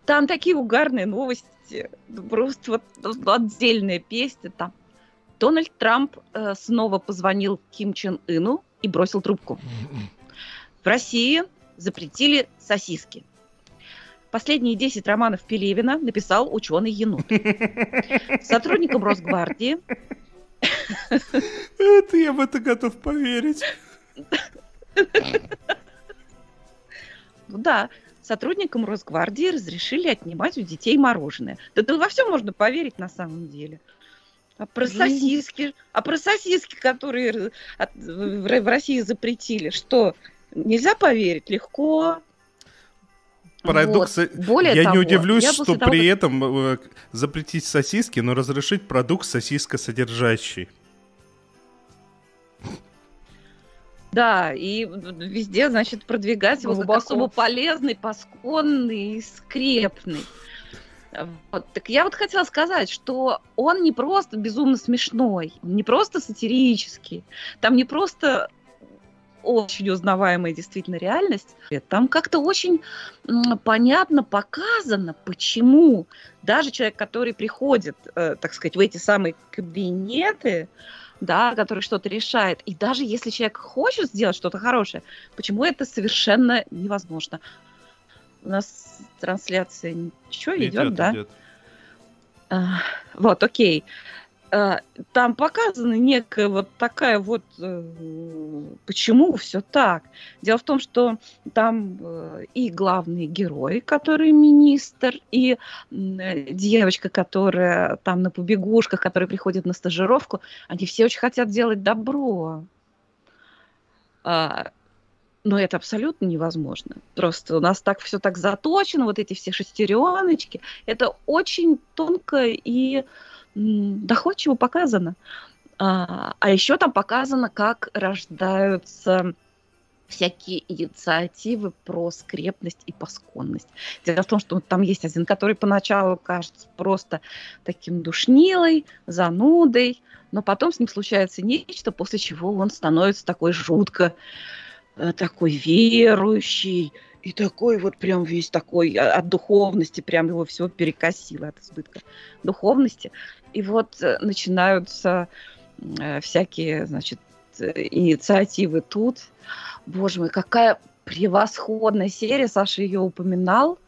Там такие угарные новости, просто вот отдельная песня там. Дональд Трамп э, снова позвонил Ким Чен Ыну и бросил трубку. В России запретили сосиски. Последние 10 романов Пелевина написал ученый енот. Сотрудникам Росгвардии... Это я в это готов поверить. Ну да, сотрудникам Росгвардии разрешили отнимать у детей мороженое. Да, да во все можно поверить на самом деле. А про сосиски, а про сосиски, которые в России запретили, что нельзя поверить? Легко. Продукт... Вот. Более я того, не удивлюсь, я что того, при этом э, запретить сосиски, но разрешить продукт сосиска Да, и везде, значит, продвигать его как особо полезный, пасконный, скрепный. Вот. Так я вот хотела сказать, что он не просто безумно смешной, не просто сатирический, там не просто очень узнаваемая действительно реальность. Там как-то очень понятно показано, почему даже человек, который приходит, э, так сказать, в эти самые кабинеты, да, который что-то решает. И даже если человек хочет сделать что-то хорошее, почему это совершенно невозможно? У нас трансляция ничего идет, идет да? Идет. А, вот, окей. Э, там показана некая вот такая вот, э, почему все так. Дело в том, что там э, и главный герой, который министр, и девочка, которая там на побегушках, которая приходит на стажировку, они все очень хотят делать добро. А, но это абсолютно невозможно. Просто у нас так все так заточено, вот эти все шестереночки. Это очень тонко и доходчиво показано. А, а еще там показано, как рождаются всякие инициативы про скрепность и посконность. Дело в том, что там есть один, который поначалу кажется просто таким душнилой, занудой, но потом с ним случается нечто, после чего он становится такой жутко, э, такой верующий, и такой вот прям весь такой а, от духовности, прям его все перекосило от избытка духовности. И вот э, начинаются э, всякие, значит, инициативы тут. Боже мой, какая превосходная серия, Саша ее упоминал,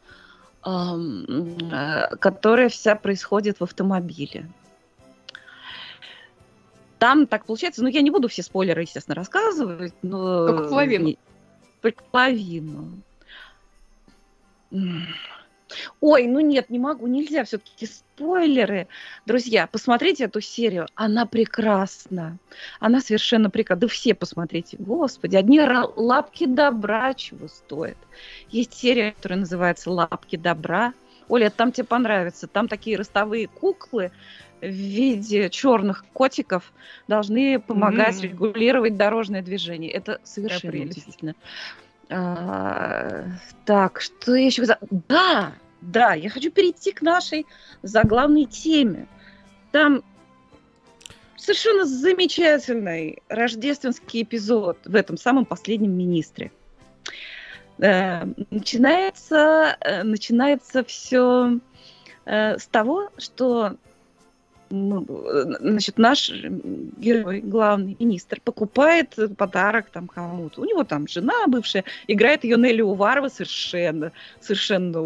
э, которая вся происходит в автомобиле. Там так получается, ну я не буду все спойлеры, естественно, рассказывать, но... Только половину. Только половину Ой, ну нет, не могу, нельзя, все-таки спойлеры. Друзья, посмотрите эту серию, она прекрасна. Она совершенно прекрасна. Да все посмотрите, господи, одни лапки добра чего стоят. Есть серия, которая называется «Лапки добра». Оля, там тебе понравится. Там такие ростовые куклы, в виде черных котиков должны помогать mm-hmm. регулировать дорожное движение. Это совершенно удивительно. А, так, что я еще... Да, да, я хочу перейти к нашей заглавной теме. Там совершенно замечательный рождественский эпизод в этом самом последнем министре. Э, начинается, э, начинается все э, с того, что ну, значит, наш герой, главный министр, покупает подарок там кому-то. У него там жена бывшая, играет ее Нелли Уварова совершенно, совершенно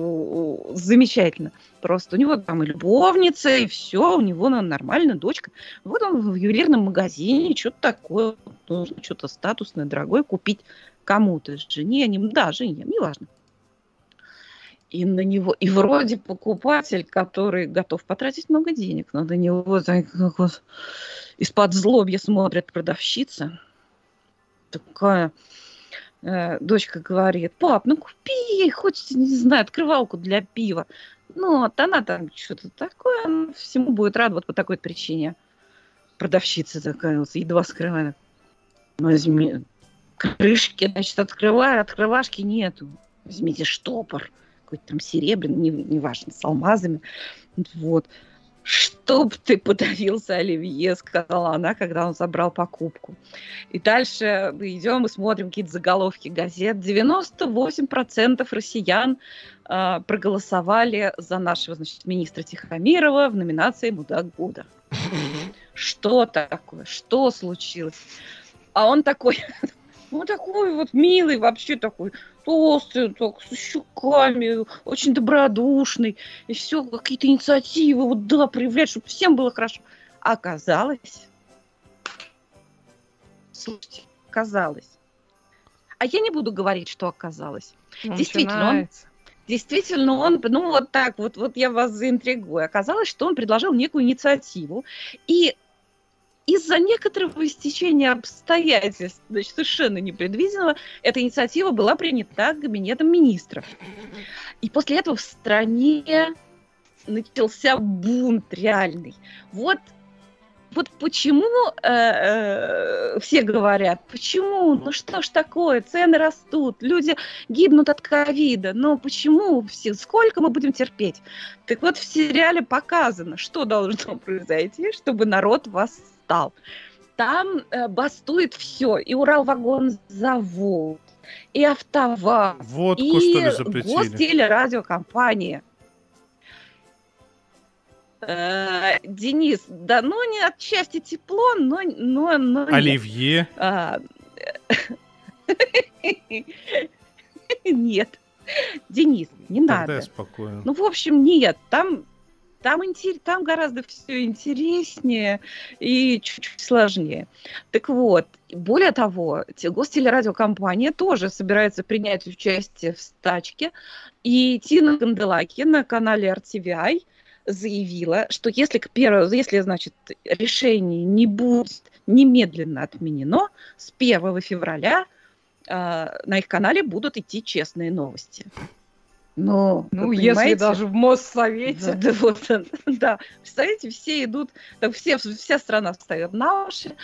замечательно. Просто у него там и любовница, и все, у него нормальная дочка. Вот он в ювелирном магазине, что-то такое, нужно что-то статусное, дорогое купить кому-то, жене, не, да, жене, неважно и на него, и вроде покупатель, который готов потратить много денег, но на него из-под злобья смотрит продавщица. Такая э, дочка говорит, пап, ну купи хоть, не знаю, открывалку для пива. Ну, вот она там что-то такое, она всему будет рада вот по такой причине. Продавщица такая вот, едва скрывает. Возьми, крышки, значит, открываю, открывашки нету. Возьмите штопор какой-то там серебряный, неважно, не с алмазами. Вот. «Чтоб ты подавился, Оливье», — сказала она, когда он забрал покупку. И дальше мы идем и смотрим какие-то заголовки газет. 98% россиян э, проголосовали за нашего, значит, министра Тихомирова в номинации «Мудак года». Что такое? Что случилось? А он такой, [LAUGHS] ну, такой вот милый, вообще такой толстый, так, с щуками, очень добродушный, и все, какие-то инициативы, вот да, проявлять, чтобы всем было хорошо. Оказалось, слушайте, оказалось. А я не буду говорить, что оказалось. Начинается. Действительно, он, действительно, он, ну вот так, вот, вот я вас заинтригую. Оказалось, что он предложил некую инициативу, и из-за некоторого истечения обстоятельств, значит, совершенно непредвиденного, эта инициатива была принята Кабинетом министров. И после этого в стране начался бунт реальный. Вот вот почему э, э, все говорят, почему, ну что ж такое, цены растут, люди гибнут от ковида, но почему все, сколько мы будем терпеть? Так вот в сериале показано, что должно [LAUGHS] произойти, чтобы народ вас стал. Там э, бастует все, и Уралвагонзавод, и автоваз, Водку, и что ли, запретили? гостелерадиокомпания. Э, Денис, да, ну не отчасти тепло, но... но, но Оливье? А, [LAUGHS] нет. Денис, не Тогда надо. спокойно. Ну, в общем, нет. Там там, там гораздо все интереснее и чуть-чуть сложнее. Так вот, более того, гостелерадиокомпания тоже собирается принять участие в стачке. И Тина Канделаки на канале RTVI заявила, что если, к первому, если значит, решение не будет немедленно отменено, с 1 февраля э, на их канале будут идти честные новости. Но, ну, если даже в Моссовете. Да, [LAUGHS] да, вот, да. Представляете, все идут, так все, вся страна встает на уши.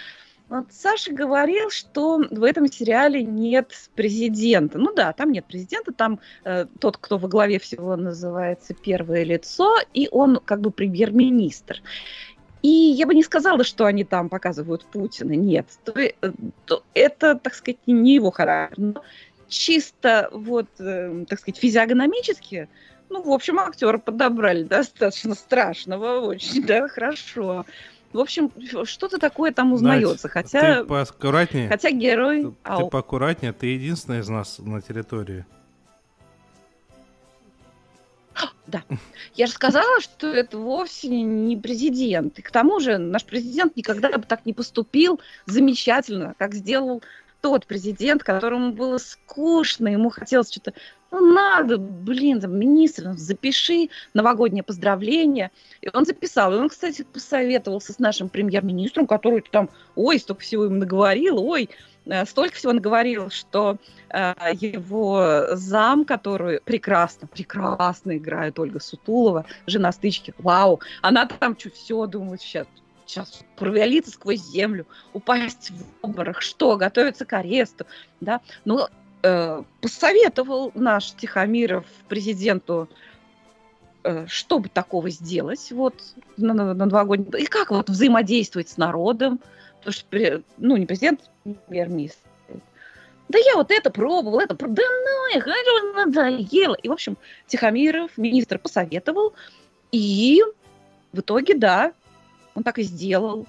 Вот Саша говорил, что в этом сериале нет президента. Ну да, там нет президента, там э, тот, кто во главе всего называется первое лицо, и он как бы премьер-министр. И я бы не сказала, что они там показывают Путина, нет. То, э, то, это, так сказать, не его характер. Но чисто вот, э, так сказать, физиогномически, ну, в общем, актера подобрали достаточно страшного, очень, [LAUGHS] да, хорошо. В общем, что-то такое там узнается, Надь, хотя... Ты поаккуратнее. Хотя герой... Ты, ты поаккуратнее, ты единственный из нас на территории. [GASPS] Да. Я же сказала, что это вовсе не президент. И к тому же наш президент никогда бы так не поступил замечательно, как сделал тот президент, которому было скучно, ему хотелось что-то, ну надо, блин, там, министр, запиши новогоднее поздравление. И он записал. И он, кстати, посоветовался с нашим премьер-министром, который там, ой, столько всего им наговорил, ой, э, столько всего наговорил, что э, его зам, который прекрасно, прекрасно играет Ольга Сутулова, жена стычки, вау, она там что все думает сейчас, сейчас провалиться сквозь землю, упасть в обморок, что, готовиться к аресту, да, ну, э, посоветовал наш Тихомиров президенту, э, чтобы такого сделать вот на, на, на новогодний, и как вот взаимодействовать с народом, потому что, ну, не президент, премьер-министр, да я вот это пробовал, это пробовал, да ну, я надоело. И, в общем, Тихомиров, министр, посоветовал, и в итоге, да, он так и сделал.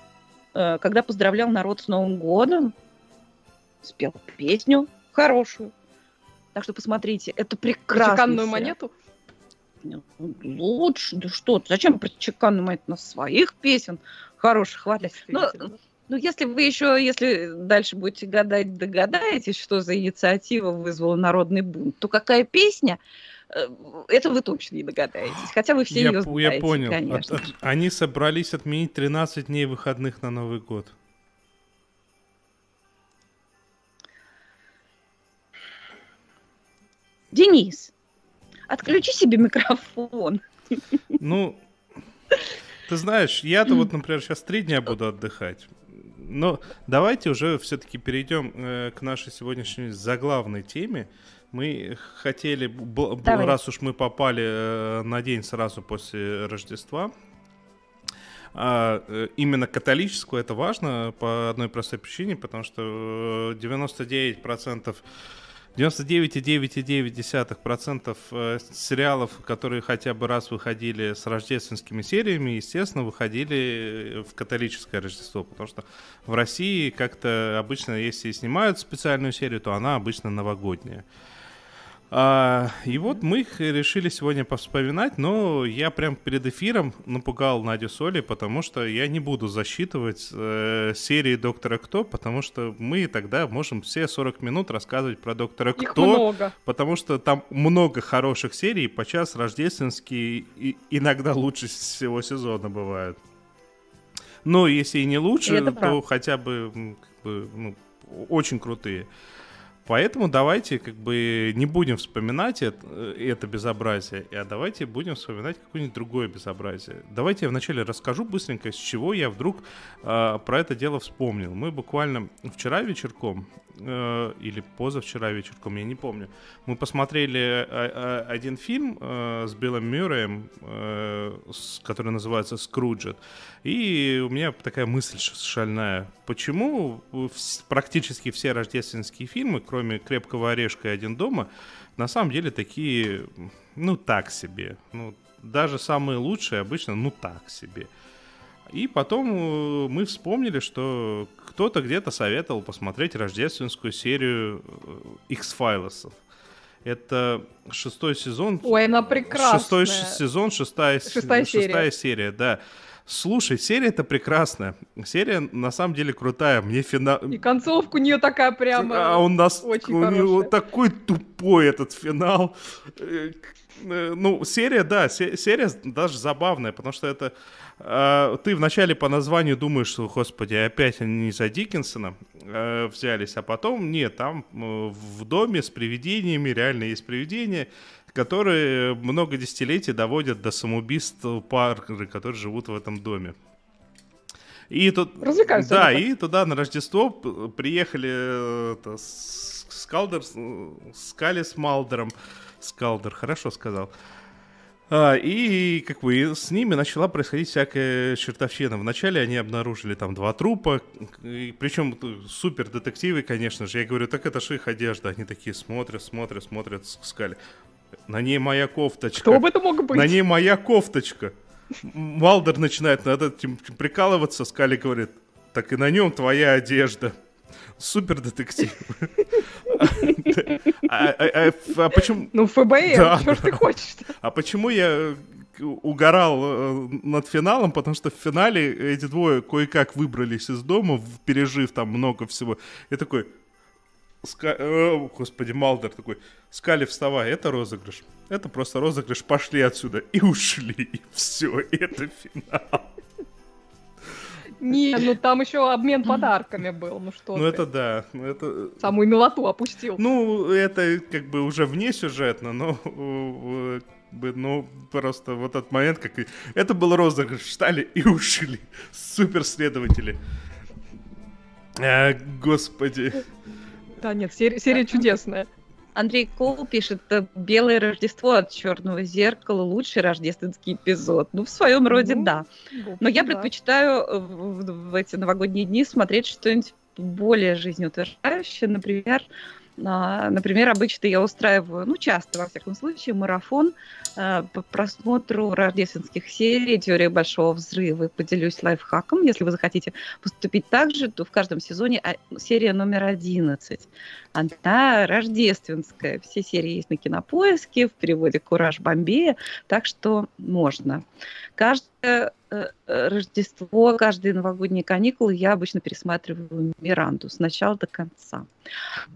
Э, когда поздравлял народ с Новым годом, спел песню хорошую. Так что посмотрите, это прекрасно. Чеканную монету? Ну, лучше, да что зачем про чеканную монету? На своих песен хороших хватит. Ну, ну, если вы еще, если дальше будете гадать, догадаетесь, что за инициатива вызвала народный бунт, то какая песня, это вы точно не догадаетесь. Хотя вы все я, ее знаете, Я понял. конечно. От, от, они собрались отменить 13 дней выходных на Новый год. Денис, отключи себе микрофон. Ну, ты знаешь, я-то вот, [LAUGHS] например, сейчас три дня буду отдыхать. Но давайте уже все-таки перейдем э, к нашей сегодняшней заглавной теме. Мы хотели, Давай. раз уж мы попали э, на день сразу после Рождества, а, э, именно католическую это важно по одной простой причине, потому что э, 99% 99,9% э, сериалов, которые хотя бы раз выходили с рождественскими сериями, естественно, выходили в католическое Рождество, потому что в России как-то обычно, если снимают специальную серию, то она обычно новогодняя. А, и вот мы их решили сегодня повспоминать, но я прям перед эфиром напугал Надю Соли, потому что я не буду засчитывать э, серии Доктора Кто, потому что мы тогда можем все 40 минут рассказывать про Доктора Их Кто, много. потому что там много хороших серий, по час рождественские, и иногда лучше всего сезона бывают. Но если и не лучше, Это то правда. хотя бы, как бы, ну, очень крутые. Поэтому давайте как бы не будем вспоминать это, это безобразие, а давайте будем вспоминать какое-нибудь другое безобразие. Давайте я вначале расскажу быстренько, с чего я вдруг э, про это дело вспомнил. Мы буквально вчера вечерком э, или позавчера вечерком, я не помню, мы посмотрели э, э, один фильм с Биллом Мюрреем, который называется «Скруджет». И у меня такая мысль шальная. Почему практически все рождественские фильмы, кроме «Крепкого орешка» и «Один дома», на самом деле такие, ну, так себе. Ну, даже самые лучшие обычно, ну, так себе. И потом э, мы вспомнили, что кто-то где-то советовал посмотреть рождественскую серию э, X-файлосов. Это шестой сезон. Ой, она прекрасная. Шестой сезон, шестая, Шестая серия. шестая серия, да. Слушай, серия это прекрасная. Серия на самом деле крутая. Мне финал... И концовка у нее такая прямо... А он нас... очень у него такой тупой этот финал. Э, э, Ну, серия, да, се- серия даже забавная, потому что это... э, Ты вначале по названию думаешь, что, господи, опять они за Диккенсона э, взялись, а потом нет, там э, в доме с привидениями, реально есть привидения, которые много десятилетий доводят до самоубийств пары, которые живут в этом доме. И тут, Развлекаются да, так. и туда на Рождество приехали э, это, Скалдер, Скали с Малдером. Скалдер, хорошо сказал. А, и как бы с ними начала происходить всякая чертовщина. Вначале они обнаружили там два трупа, и, причем супер детективы, конечно же. Я говорю, так это же их одежда. Они такие смотрят, смотрят, смотрят, Скали. На ней моя кофточка. Кто бы это мог быть? На ней моя кофточка. Малдер начинает над этим прикалываться, Скали говорит, так и на нем твоя одежда. Супер детектив. А а- а- а почему... Ну, ФБР, что ж ты хочешь А почему я угорал э, над финалом? Потому что в финале эти двое кое-как выбрались из дома, пережив там много всего. Я такой, Ска... О, господи, Малдер такой, Скали, вставай, это розыгрыш. Это просто розыгрыш, пошли отсюда. И ушли, и все, это финал. Не, ну там еще обмен подарками был, ну что Ну ты. это да, ну это... Самую милоту опустил. Ну, это как бы уже вне сюжетно, но э, бы, ну, просто вот этот момент, как это был розыгрыш, встали и ушли. Суперследователи. А, господи. Да нет, серия, серия чудесная. Андрей Кол пишет, «Э, «Белое Рождество от Черного зеркала» — лучший рождественский эпизод. Ну, в своем роде, Ну, да. Но я предпочитаю в, эти новогодние дни смотреть что-нибудь более жизнеутверждающее. Например, например, обычно я устраиваю, ну, часто, во всяком случае, марафон э, по просмотру рождественских серий «Теория большого взрыва». И Поделюсь лайфхаком. Если вы захотите поступить так же, то в каждом сезоне а, серия номер 11. Она рождественская. Все серии есть на Кинопоиске, в переводе «Кураж Бомбея», так что можно. Каждое э, Рождество, каждые новогодние каникулы я обычно пересматриваю Миранду с начала до конца.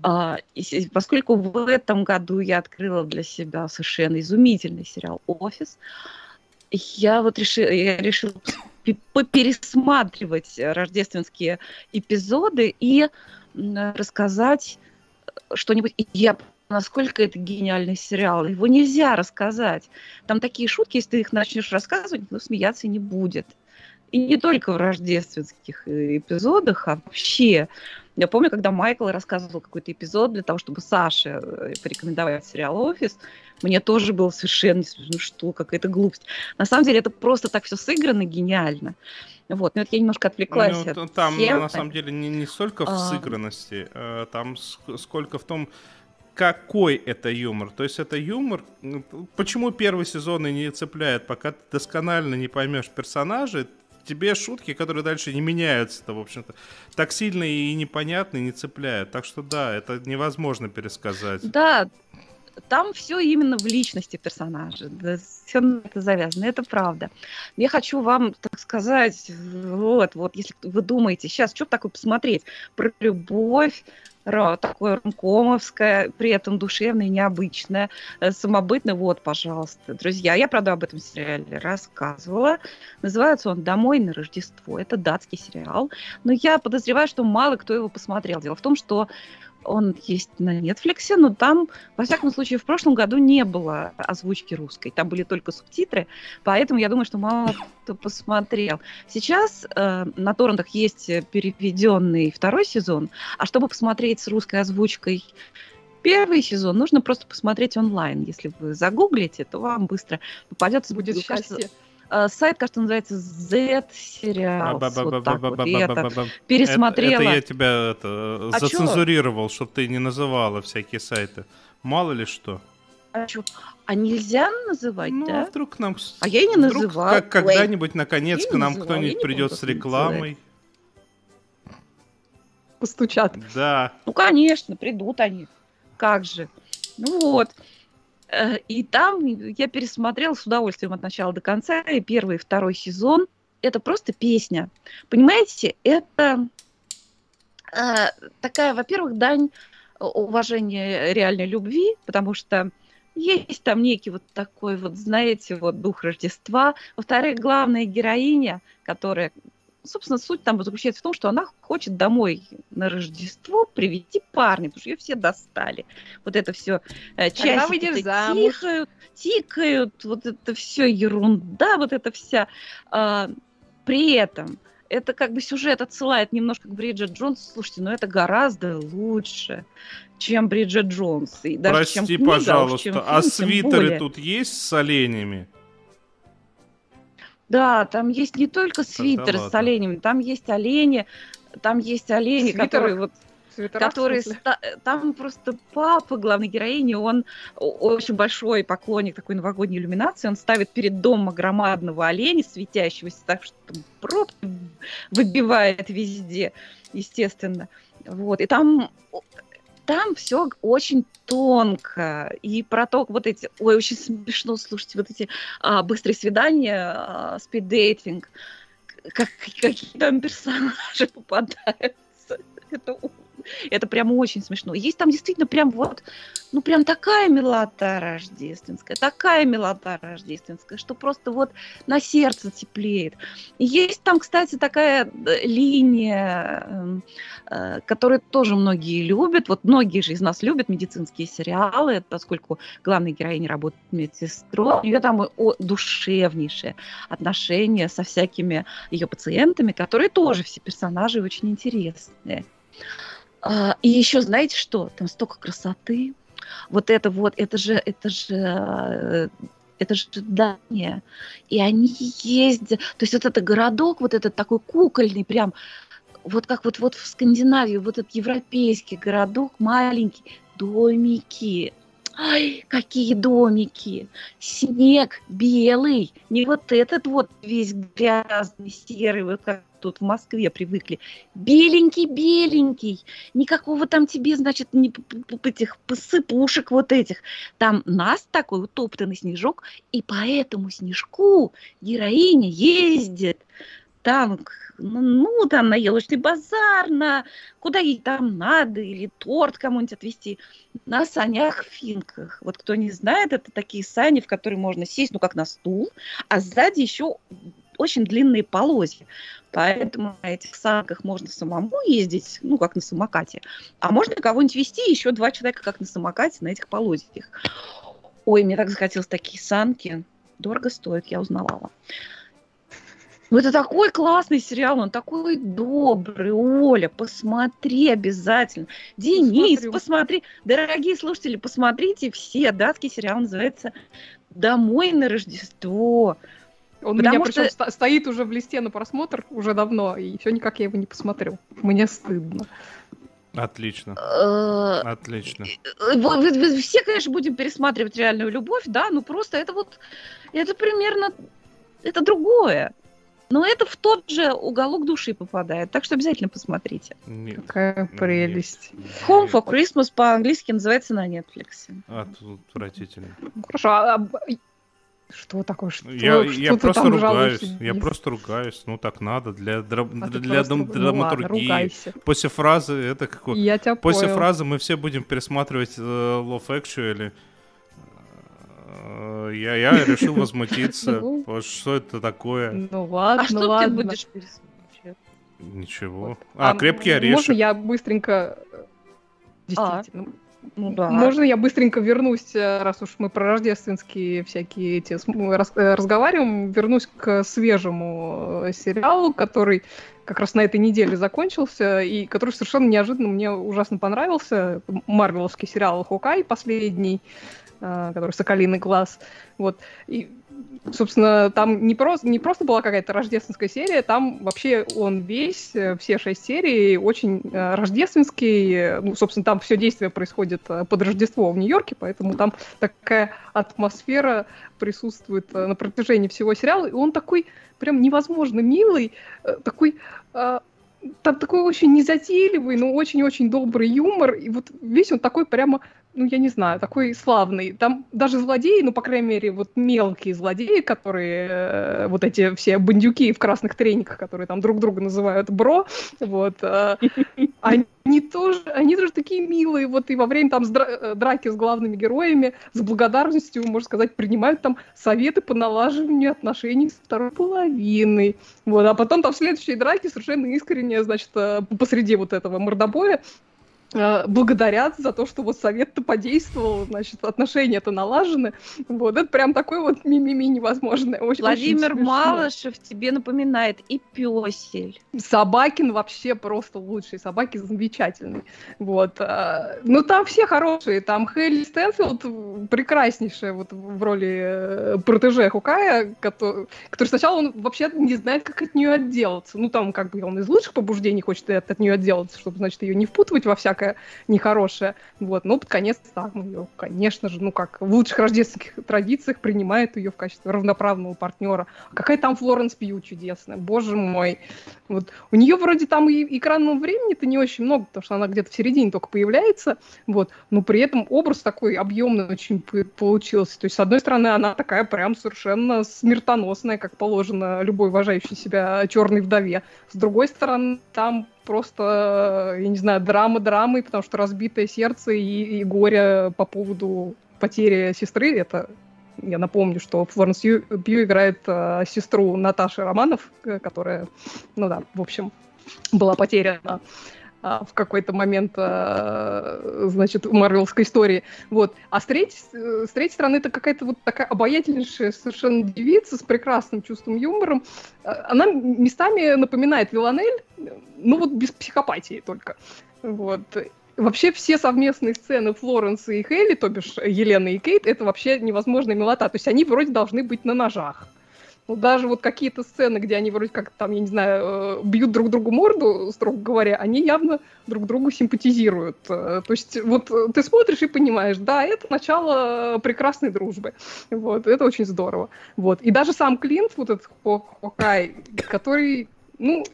А, и поскольку в этом году я открыла для себя совершенно изумительный сериал «Офис», я вот решила, я решила пе- попересматривать рождественские эпизоды и рассказать что-нибудь. И я насколько это гениальный сериал. Его нельзя рассказать. Там такие шутки, если ты их начнешь рассказывать, никто смеяться не будет. И не только в рождественских э, эпизодах, а вообще. Я помню, когда Майкл рассказывал какой-то эпизод для того, чтобы Саше э, порекомендовать сериал «Офис», мне тоже было совершенно, ну что, какая-то глупость. На самом деле это просто так все сыграно гениально. Вот, но это я немножко отвлеклась Ну, от там темы. на самом деле не, не столько в А. сыгранности, э, там ск- сколько в том, какой это юмор. То есть это юмор. м, Почему первый сезон и не цепляет, пока ты досконально не поймешь персонажей, тебе шутки, которые дальше не меняются-то, в общем-то, так сильно и непонятно, и не цепляют. Так что да, это невозможно пересказать. Да, там все именно в личности персонажа. все на это завязано, это правда. Я хочу вам, так сказать, вот, вот, если вы думаете, сейчас что такое посмотреть про любовь, такое ромкомовское, при этом душевное, необычное, э, самобытное. Вот, пожалуйста, друзья, я, правда, об этом сериале рассказывала. Называется он «Домой на Рождество». Это датский сериал. Но я подозреваю, что мало кто его посмотрел. Дело в том, что он есть на Netflix, но там, во всяком случае, в прошлом году не было озвучки русской. Там были только субтитры, поэтому я думаю, что мало кто посмотрел. Сейчас э, на торрентах есть переведенный второй сезон, а чтобы посмотреть с русской озвучкой первый сезон, нужно просто посмотреть онлайн. Если вы загуглите, то вам быстро попадется... Будет кажется, счастье. э, Сайт, кажется, называется Z-сериал. Пересмотрела. Это, я тебя это, А зацензурировал, чтобы ты не называла всякие сайты. Мало ли что. А, чё? А нельзя называть, Ну, а да? вдруг нам... А я и не вдруг называла. как- когда-нибудь, наконец, Я к нам кто-нибудь придет с рекламой. Постучат. Да. Ну, конечно, придут они. Как же. Ну вот. Э, И там я пересмотрела с удовольствием от начала до конца. И первый, и второй сезон. Это просто песня. Понимаете, это э, такая, во-первых, дань уважения реальной любви, потому что есть там некий вот такой вот, знаете, вот дух Рождества. Во-вторых, главная героиня, которая собственно, суть там заключается в том, что она хочет домой на Рождество привести парня, потому что ее все достали. Вот это все часики выйдешь замуж? тикают, тикают, вот это все ерунда, вот это вся. А, при этом это как бы сюжет отсылает немножко к Бриджит Джонс. Слушайте, но это гораздо лучше, чем Бриджит Джонс. И даже чем Прости, книга, а уж пожалуйста, чем а фильм, тем свитеры более. тут есть с оленями? Да, там есть не только свитер с ладно. оленями, там есть олени, там есть олени, Свитерах? которые вот Свитера, который ста- там просто папа главной героини, он очень большой поклонник такой новогодней иллюминации, он ставит перед домом громадного оленя, светящегося так, что там пробки выбивает везде, естественно. Вот, и там там все очень тонко. И про то, вот эти, ой, очень смешно, слушайте, вот эти а, быстрые свидания, а, спиддейтинг, как, какие там персонажи попадаются. [LAUGHS] Это Это прям очень смешно. Есть там действительно прям вот, ну прям такая милота рождественская, такая милота рождественская, что просто вот на сердце теплеет. есть там, кстати, такая э, линия, эм, э, которую тоже многие любят. Вот многие же из нас любят медицинские сериалы, поскольку главная героиня работает медсестрой. У нее там душевнейшее отношение со всякими ее пациентами, которые тоже все персонажи очень интересные. А, и еще, знаете что? Там столько красоты. Вот это вот, это же, это же э, это же Дания. И они ездят. То есть вот этот городок, вот этот такой кукольный, прям вот как вот, вот в Скандинавии, вот этот европейский городок, маленький, домики, Ай, какие домики! Снег белый, не вот этот вот весь грязный, серый, вот как тут в Москве привыкли. Беленький-беленький. Никакого там тебе, значит, не этих посыпушек вот этих. Там нас такой утоптанный снежок, и по этому снежку героиня ездит там, ну, ну, там на елочный базар, на куда ей там надо, или торт кому-нибудь отвезти, на санях-финках. Вот кто не знает, это такие сани, в которые можно сесть, ну, как на стул, а сзади еще очень длинные полозья. Поэтому на этих санках можно самому ездить, ну, как на самокате. А можно кого-нибудь вести, еще два человека, как на самокате, на этих полозьях. Ой, мне так захотелось такие санки. Дорого стоит, я узнавала. Ну, это такой классный сериал, он такой добрый. Оля, посмотри обязательно. Денис, Посмотрю. посмотри. Дорогие слушатели, посмотрите все. Датский сериал называется «Домой на Рождество». Он Потому у меня что... причем стоит уже в листе на просмотр уже давно, и все никак я его не посмотрел. Мне стыдно. Отлично. Э, Отлично. Э, все, конечно, будем пересматривать реальную любовь, да, но просто это вот, это примерно, это другое. Но это в тот же уголок души попадает, так что обязательно посмотрите. Нет, Какая прелесть. Нет, Home for Christmas по-английски называется на Netflix. Отвратительно. Ну, хорошо, а, а что такое? Что, я что я просто ругаюсь. Я просто ругаюсь. Ну так надо для, дра... а для дам... драматургии. Ну, ладно, После фразы это какое? Я тебя После понял. фразы мы все будем пересматривать uh, Love Actually. Uh, я, я решил [LAUGHS] возмутиться. Ну. Что это такое? Ну ладно, а что ладно. ты будешь пересматривать? Ничего. А, крепкий орешек. Можно я быстренько... А. Действительно. Ну, да. Можно я быстренько вернусь, э, раз уж мы про рождественские всякие эти раз, э, разговариваем, вернусь к свежему э, сериалу, который как раз на этой неделе закончился, и который совершенно неожиданно мне ужасно понравился. Марвеловский сериал «Хокай» последний, который «Соколиный глаз». Вот. И собственно, там не просто, не просто была какая-то рождественская серия, там вообще он весь, э, все шесть серий очень э, рождественский. Ну, собственно, там все действие происходит э, под Рождество в Нью-Йорке, поэтому там такая атмосфера присутствует на протяжении всего сериала. И он такой прям невозможно милый, такой там такой очень незатейливый, но очень-очень добрый юмор. И вот весь он такой прямо ну, я не знаю, такой славный. Там даже злодеи, ну, по крайней мере, вот мелкие злодеи, которые, э, вот эти все бандюки в красных трениках, которые там друг друга называют бро, вот, э, [LAUGHS] они тоже, они тоже такие милые, вот, и во время там э, драки с главными героями с благодарностью, можно сказать, принимают там советы по налаживанию отношений с второй половиной, вот, а потом там в следующей драке совершенно искренне, значит, посреди вот этого мордобоя благодарят за то, что вот совет-то подействовал, значит, отношения-то налажены. Вот, это прям такой вот мимими невозможное. Очень, Владимир очень Малышев тебе напоминает и песель. Собакин вообще просто лучший, собаки замечательный. Вот. Э, ну, там все хорошие, там Хелли Стэнфилд прекраснейшая вот в роли э, протеже Хукая, который, который сначала он вообще не знает, как от нее отделаться. Ну, там как бы он из лучших побуждений хочет от, от нее отделаться, чтобы, значит, ее не впутывать во всякое всякое нехорошее. Вот, ну, под конец ну, ее, конечно же, ну, как в лучших рождественских традициях принимает ее в качестве равноправного партнера. А какая там Флоренс Пью чудесная, боже мой. Вот. У нее вроде там и экранного времени-то не очень много, потому что она где-то в середине только появляется, вот, но при этом образ такой объемный очень получился. То есть, с одной стороны, она такая прям совершенно смертоносная, как положено любой уважающей себя черной вдове. С другой стороны, там просто, я не знаю, драма драмой, потому что разбитое сердце и, и горе по поводу потери сестры, это я напомню, что Флоренс Пью, Пью играет э, сестру Наташи Романов, которая, ну да, в общем, была потеряна в какой-то момент, а, значит, марвелской истории. Вот. А с третьей, с третьей стороны, это какая-то вот такая обаятельнейшая совершенно девица с прекрасным чувством юмора. А, она местами напоминает Виланель, ну вот без психопатии только. Вот. Вообще все совместные сцены Флоренса и Хейли, то бишь Елены и Кейт, это вообще невозможная милота. То есть они вроде должны быть на ножах. Ну, даже вот какие-то сцены, где они вроде как там, я не знаю, э, бьют друг другу морду, строго говоря, они явно друг другу симпатизируют. Э, то есть вот э, ты смотришь и понимаешь, да, это начало прекрасной дружбы. Вот, это очень здорово. Вот. И даже сам Клинт, вот этот Хокай, который, ну,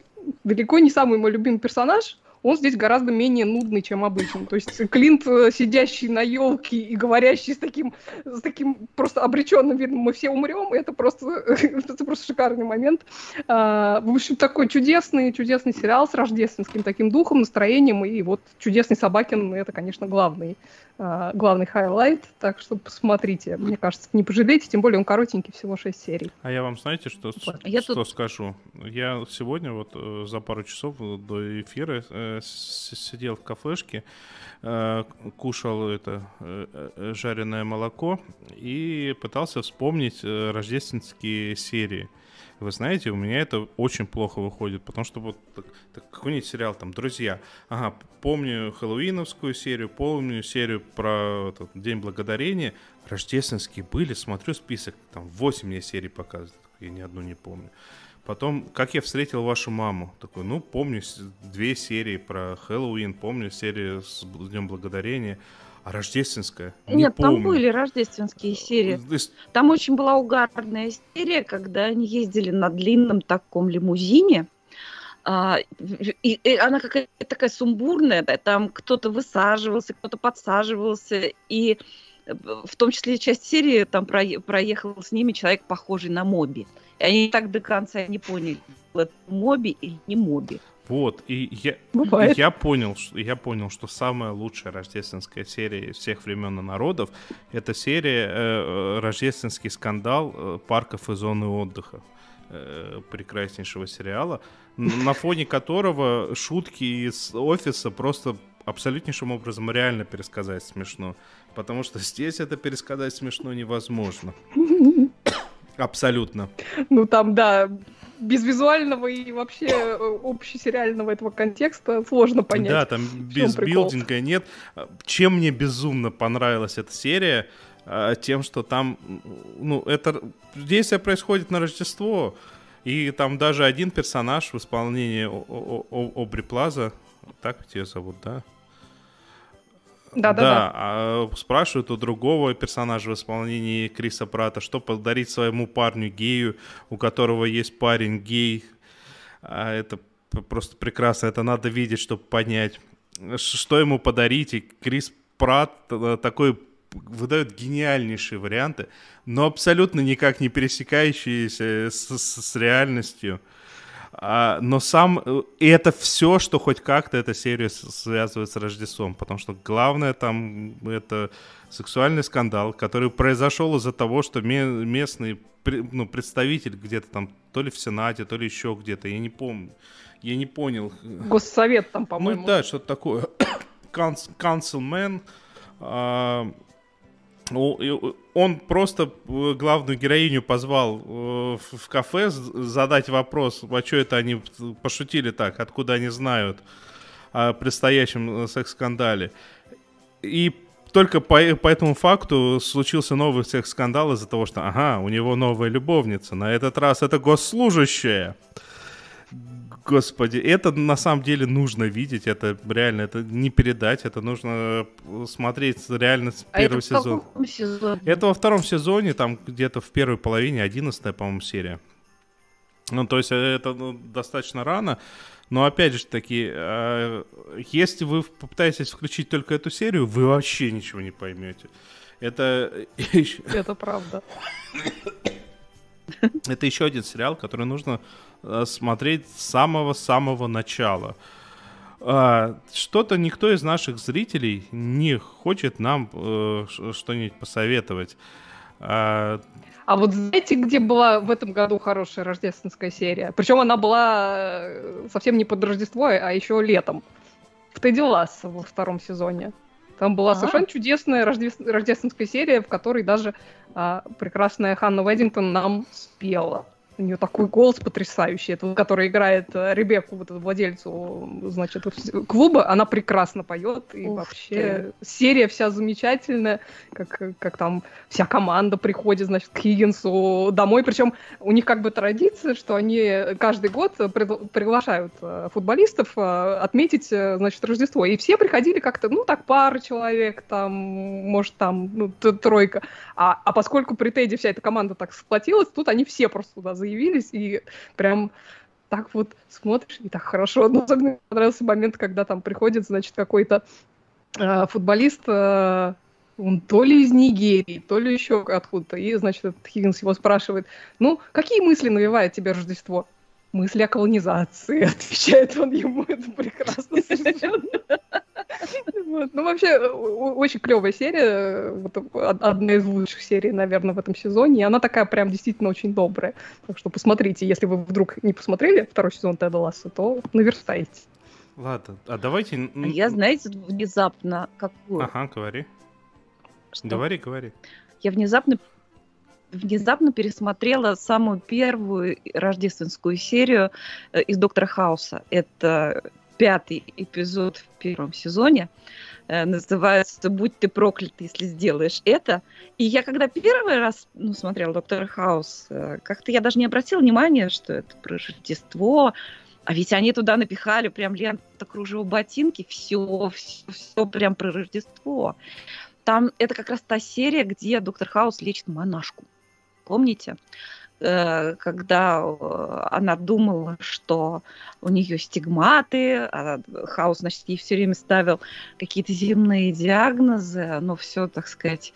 далеко не самый мой любимый персонаж, он здесь гораздо менее нудный, чем обычно. То есть Клинт, э, сидящий на елке и говорящий с таким, с таким просто обреченным видом, мы все умрем, это просто, [LAUGHS] это просто шикарный момент. А, в общем, такой чудесный, чудесный сериал с рождественским таким духом, настроением, и вот чудесный Собакин, это, конечно, главный, а, главный хайлайт, так что посмотрите. Мне кажется, не пожалеете, тем более он коротенький, всего 6 серий. А я вам знаете, что, вот. что, я тут... скажу? Я сегодня вот э, за пару часов до эфира э, сидел в кафешке, э, кушал это э, э, жареное молоко и пытался вспомнить рождественские серии. Вы знаете, у меня это очень плохо выходит, потому что вот какой-нибудь сериал, там, «Друзья». Ага, помню хэллоуиновскую серию, помню серию про этот, День Благодарения. Рождественские были, смотрю список, там 8 мне серий показывают, я ни одну не помню. Потом, как я встретил вашу маму. Такой, ну, помню две серии про Хэллоуин, помню серию с Днем Благодарения. А рождественская? Не Нет, помню. там были рождественские серии. Там очень была угарная серия, когда они ездили на длинном таком лимузине. А, и, и она какая-то такая сумбурная, да, там кто-то высаживался, кто-то подсаживался, и э, в том числе часть серии там проехал с ними человек, похожий на Моби. И они так до конца не поняли, это Моби или не Моби. Вот, и я, я понял, что я понял, что самая лучшая рождественская серия из всех времен и народов это серия э, э, рождественский скандал э, парков и зоны отдыха э, прекраснейшего сериала, на фоне которого шутки из офиса просто абсолютнейшим образом реально пересказать смешно, потому что здесь это пересказать смешно невозможно. Абсолютно. Ну там, да, без визуального и вообще э, общесериального этого контекста сложно понять. Да, там без билдинга нет. Чем мне безумно понравилась эта серия, а, тем, что там, ну, это действие происходит на Рождество, и там даже один персонаж в исполнении Обри Плаза, так тебя зовут, да? Да, да, да. А спрашивают у другого персонажа в исполнении Криса Прата, что подарить своему парню гею, у которого есть парень гей. А это просто прекрасно, это надо видеть, чтобы понять, что ему подарить. И Крис Прат э, такой выдает гениальнейшие варианты, но абсолютно никак не пересекающиеся с, с, с реальностью. А, но сам... Э, и это все, что хоть как-то эта серия связывает с Рождеством, потому что главное там это сексуальный скандал, который произошел из-за того, что местный ну, представитель где-то там, то ли в Сенате, то ли еще где-то, я не помню. Я не понял. Госсовет там, по-моему. Ну да, что-то такое. [COUGHS] Councilman, а, он просто э, главную героиню позвал э, в кафе задать вопрос, а что это они пошутили так, откуда они знают о предстоящем э, секс-скандале. И только по, по этому факту случился новый секс-скандал из-за того, что, ага, у него новая любовница. На этот раз это госслужащая. Господи, это на самом деле нужно видеть, это реально, это не передать, это нужно э, смотреть реально с а первого это сезона. сезоне? Это во втором сезоне, там где-то в первой половине, одиннадцатая, по-моему, серия. Ну, то есть э, это ну, достаточно рано, но опять же таки, э, если вы попытаетесь включить только эту серию, вы вообще ничего не поймете. Это... [LAUGHS] Это правда. [LAUGHS] [LAUGHS] Это еще один сериал, который нужно Э, смотреть с самого-самого начала. А, что-то никто из наших зрителей не хочет нам э, что-нибудь посоветовать. А... а вот знаете, где была в этом году хорошая рождественская серия? Причем она была э, совсем не под Рождество, а еще летом. В Тедди Ласса во втором сезоне. Там была а? совершенно чудесная рождественская серия, в которой даже прекрасная Ханна Веддингтон нам спела. У нее такой голос потрясающий, это, который играет э, Ребекку, вот эту владельцу, значит, клуба, она прекрасно поет, и Ух вообще ты. серия вся замечательная, как, как там вся команда приходит, значит, к Хиггинсу домой, причем у них как бы традиция, что они каждый год приглашают э, футболистов э, отметить, значит, Рождество, и все приходили как-то, ну, так, пара человек, там, может, там, ну, тройка, а, а поскольку при Теди вся эта команда так сплотилась, тут они все просто туда заявились, и прям так вот смотришь, и так хорошо. Но особенно мне понравился момент, когда там приходит, значит, какой-то э, футболист, э, он то ли из Нигерии, то ли еще откуда-то. И, значит, этот Хиггинс его спрашивает, ну, какие мысли навевает тебе Рождество? Мысли о колонизации, [LAUGHS] отвечает он ему, это прекрасно совершенно. Вот. Ну, вообще, очень клевая серия. Вот, одна из лучших серий, наверное, в этом сезоне. И она такая прям действительно очень добрая. Так что посмотрите, если вы вдруг не посмотрели второй сезон Теда Ласса, то наверстайте. Ладно, а давайте... А я, знаете, внезапно какую? Ага, говори. Что? Говори, говори. Я внезапно внезапно пересмотрела самую первую рождественскую серию э, из Доктора Хауса. Это пятый эпизод в первом сезоне. Э, называется «Будь ты проклят, если сделаешь это». И я когда первый раз ну, смотрела «Доктор Хаус», э, как-то я даже не обратила внимания, что это про Рождество, а ведь они туда напихали прям лента кружево ботинки, все, все, все прям про Рождество. Там это как раз та серия, где доктор Хаус лечит монашку. Помните? Э, когда э, она думала, что у нее стигматы, а Хаус, значит, ей все время ставил какие-то земные диагнозы, но все, так сказать,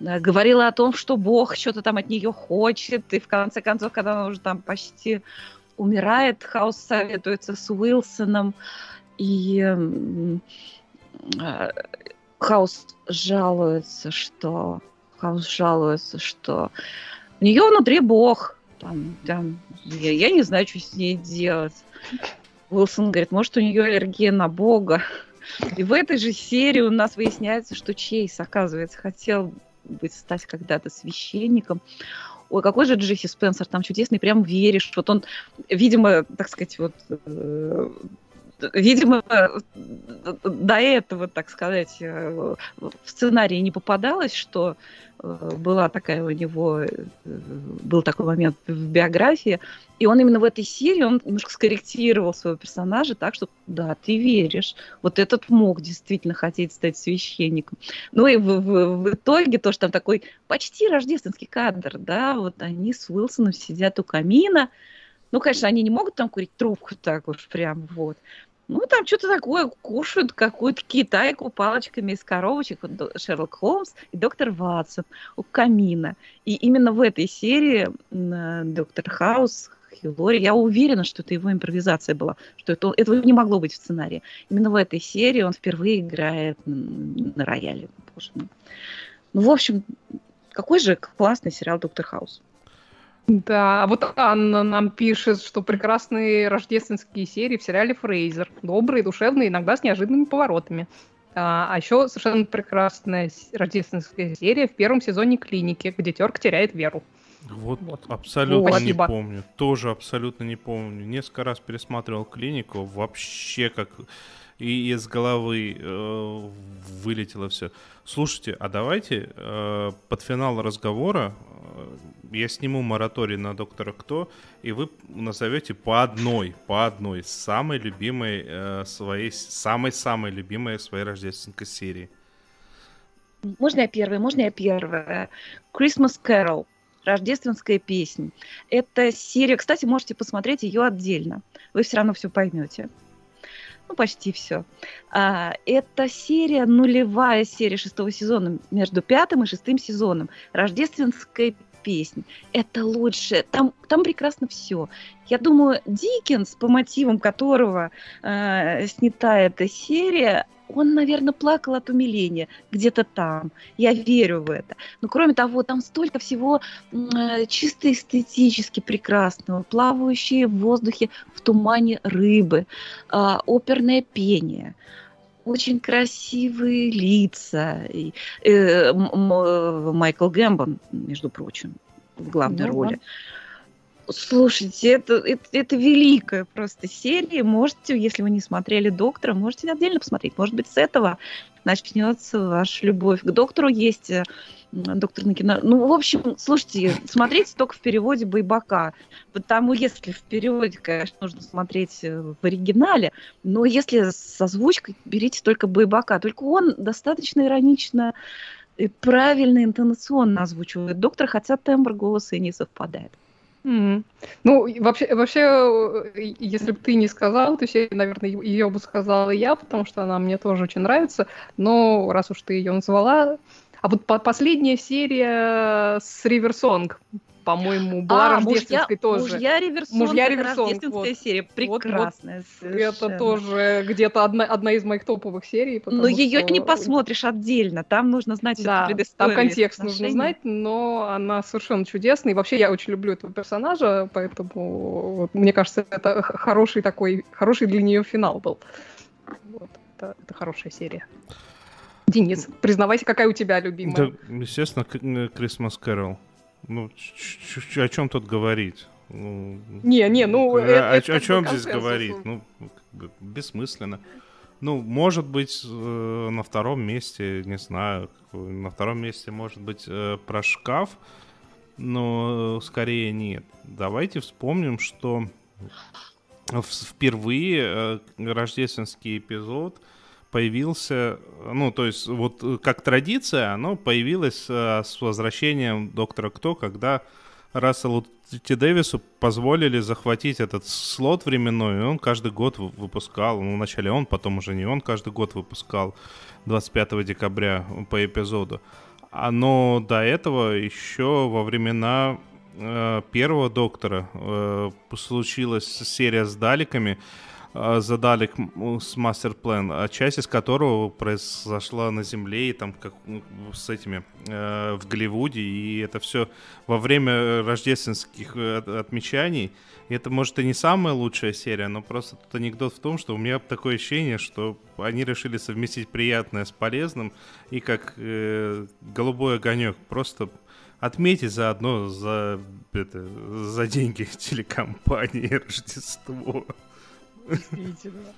э, говорила о том, что Бог что-то там от нее хочет, и в конце концов, когда она уже там почти умирает, Хаус советуется с Уилсоном, и Хаус жалуется, что Хаус жалуется, что у нее внутри Бог. Там, там, я, я не знаю, что с ней делать. Уилсон говорит, может, у нее аллергия на Бога. И в этой же серии у нас выясняется, что Чейз, оказывается, хотел быть стать когда-то священником. Ой, какой же Джесси Спенсер там чудесный, прям веришь. Вот он, видимо, так сказать, вот э, видимо, до этого, так сказать, э, в сценарии не попадалось, что э, была такая у него, э, был такой момент в биографии, и он именно в этой серии, он немножко скорректировал своего персонажа так, что да, ты веришь, вот этот мог действительно хотеть стать священником. Ну и в, в, в итоге тоже там такой почти рождественский кадр, да, вот они с Уилсоном сидят у камина, ну, конечно, они не могут там курить трубку так уж прям вот. Ну, там что-то такое кушают, какую-то китайку палочками из коробочек. Вот Шерлок Холмс и доктор Ватсон у камина. И именно в этой серии доктор Хаус, Хиллори, я уверена, что это его импровизация была, что это, этого не могло быть в сценарии. Именно в этой серии он впервые играет на рояле. Боже мой. Ну, в общем, какой же классный сериал «Доктор Хаус». Да, а вот Анна нам пишет, что прекрасные рождественские серии в сериале «Фрейзер». Добрые, душевные, иногда с неожиданными поворотами. А, а еще совершенно прекрасная рождественская серия в первом сезоне «Клиники», где Терк теряет веру. Вот, вот. абсолютно вот. не помню. Тоже абсолютно не помню. Несколько раз пересматривал клинику, вообще как и из головы э, вылетело все. Слушайте, а давайте э, под финал разговора э, я сниму мораторий на доктора Кто, и вы назовете по одной, по одной самой любимой э, своей, самой-самой любимой своей рождественской серии. Можно я первая? Можно я первая? Christmas Carol. Рождественская песня. Это серия, кстати, можете посмотреть ее отдельно. Вы все равно все поймете. Ну, почти все. А, это серия, нулевая серия шестого сезона, между пятым и шестым сезоном. Рождественской песнь. Это лучше. Там, там прекрасно все. Я думаю, Диккенс, по мотивам которого э, снята эта серия, он, наверное, плакал от умиления где-то там. Я верю в это. Но кроме того, там столько всего э, чисто эстетически прекрасного. Плавающие в воздухе в тумане рыбы, э, оперное пение очень красивые лица. И, э, Майкл Гэмбон, между прочим, в главной ну, роли. Да. Слушайте, это, это, это великая просто серия. Можете, если вы не смотрели «Доктора», можете отдельно посмотреть. Может быть, с этого начнется ваша любовь. К «Доктору» есть э, доктор на кино. Ну, в общем, слушайте, смотрите только в переводе Байбака. Потому если в переводе, конечно, нужно смотреть э, в оригинале, но если с озвучкой, берите только Байбака. Только он достаточно иронично и правильно интонационно озвучивает доктора, хотя тембр голоса и не совпадает. Mm. Ну, вообще, вообще, э, если бы ты не сказал, то я, наверное, ее бы сказала я, потому что она мне тоже очень нравится. Но раз уж ты ее назвала, а вот по последняя серия с Риверсонг, по-моему, была а, рождественской мужья, тоже. Мужья Реверсон, мужья Реверсон, рождественская вот. серия, прекрасная. Вот, вот это тоже где-то одна, одна из моих топовых серий. Но ее что... не посмотришь отдельно, там нужно знать да, там контекст нужно знать, но она совершенно чудесная. И вообще я очень люблю этого персонажа, поэтому вот, мне кажется, это хороший такой, хороший для нее финал был. Вот, это, это хорошая серия. Денис, признавайся, какая у тебя любимая? Да, естественно, Christmas Carol. Ну, о чем тут говорить? Ну, не, не, ну... Э, это, о, это о чем здесь говорить? Ну, бессмысленно. Ну, может быть, э, на втором месте, не знаю, на втором месте может быть э, про шкаф, но скорее нет. Давайте вспомним, что впервые рождественский эпизод появился, ну, то есть вот э, как традиция, оно появилось э, с возвращением Доктора Кто, когда Расселу Т. Дэвису позволили захватить этот слот временной, и он каждый год выпускал, ну, вначале он, потом уже не он, каждый год выпускал 25 декабря по эпизоду. А, но до этого еще во времена э, первого Доктора э, случилась серия с Даликами, задали с мастер-план, а часть из которого произошла на Земле и там как с этими э, в Голливуде, и это все во время рождественских э, отмечаний. И это, может, и не самая лучшая серия, но просто тут анекдот в том, что у меня такое ощущение, что они решили совместить приятное с полезным, и как э, голубой огонек, просто отметить заодно за, это, за деньги [LAUGHS] телекомпании [LAUGHS] Рождество. Действительно.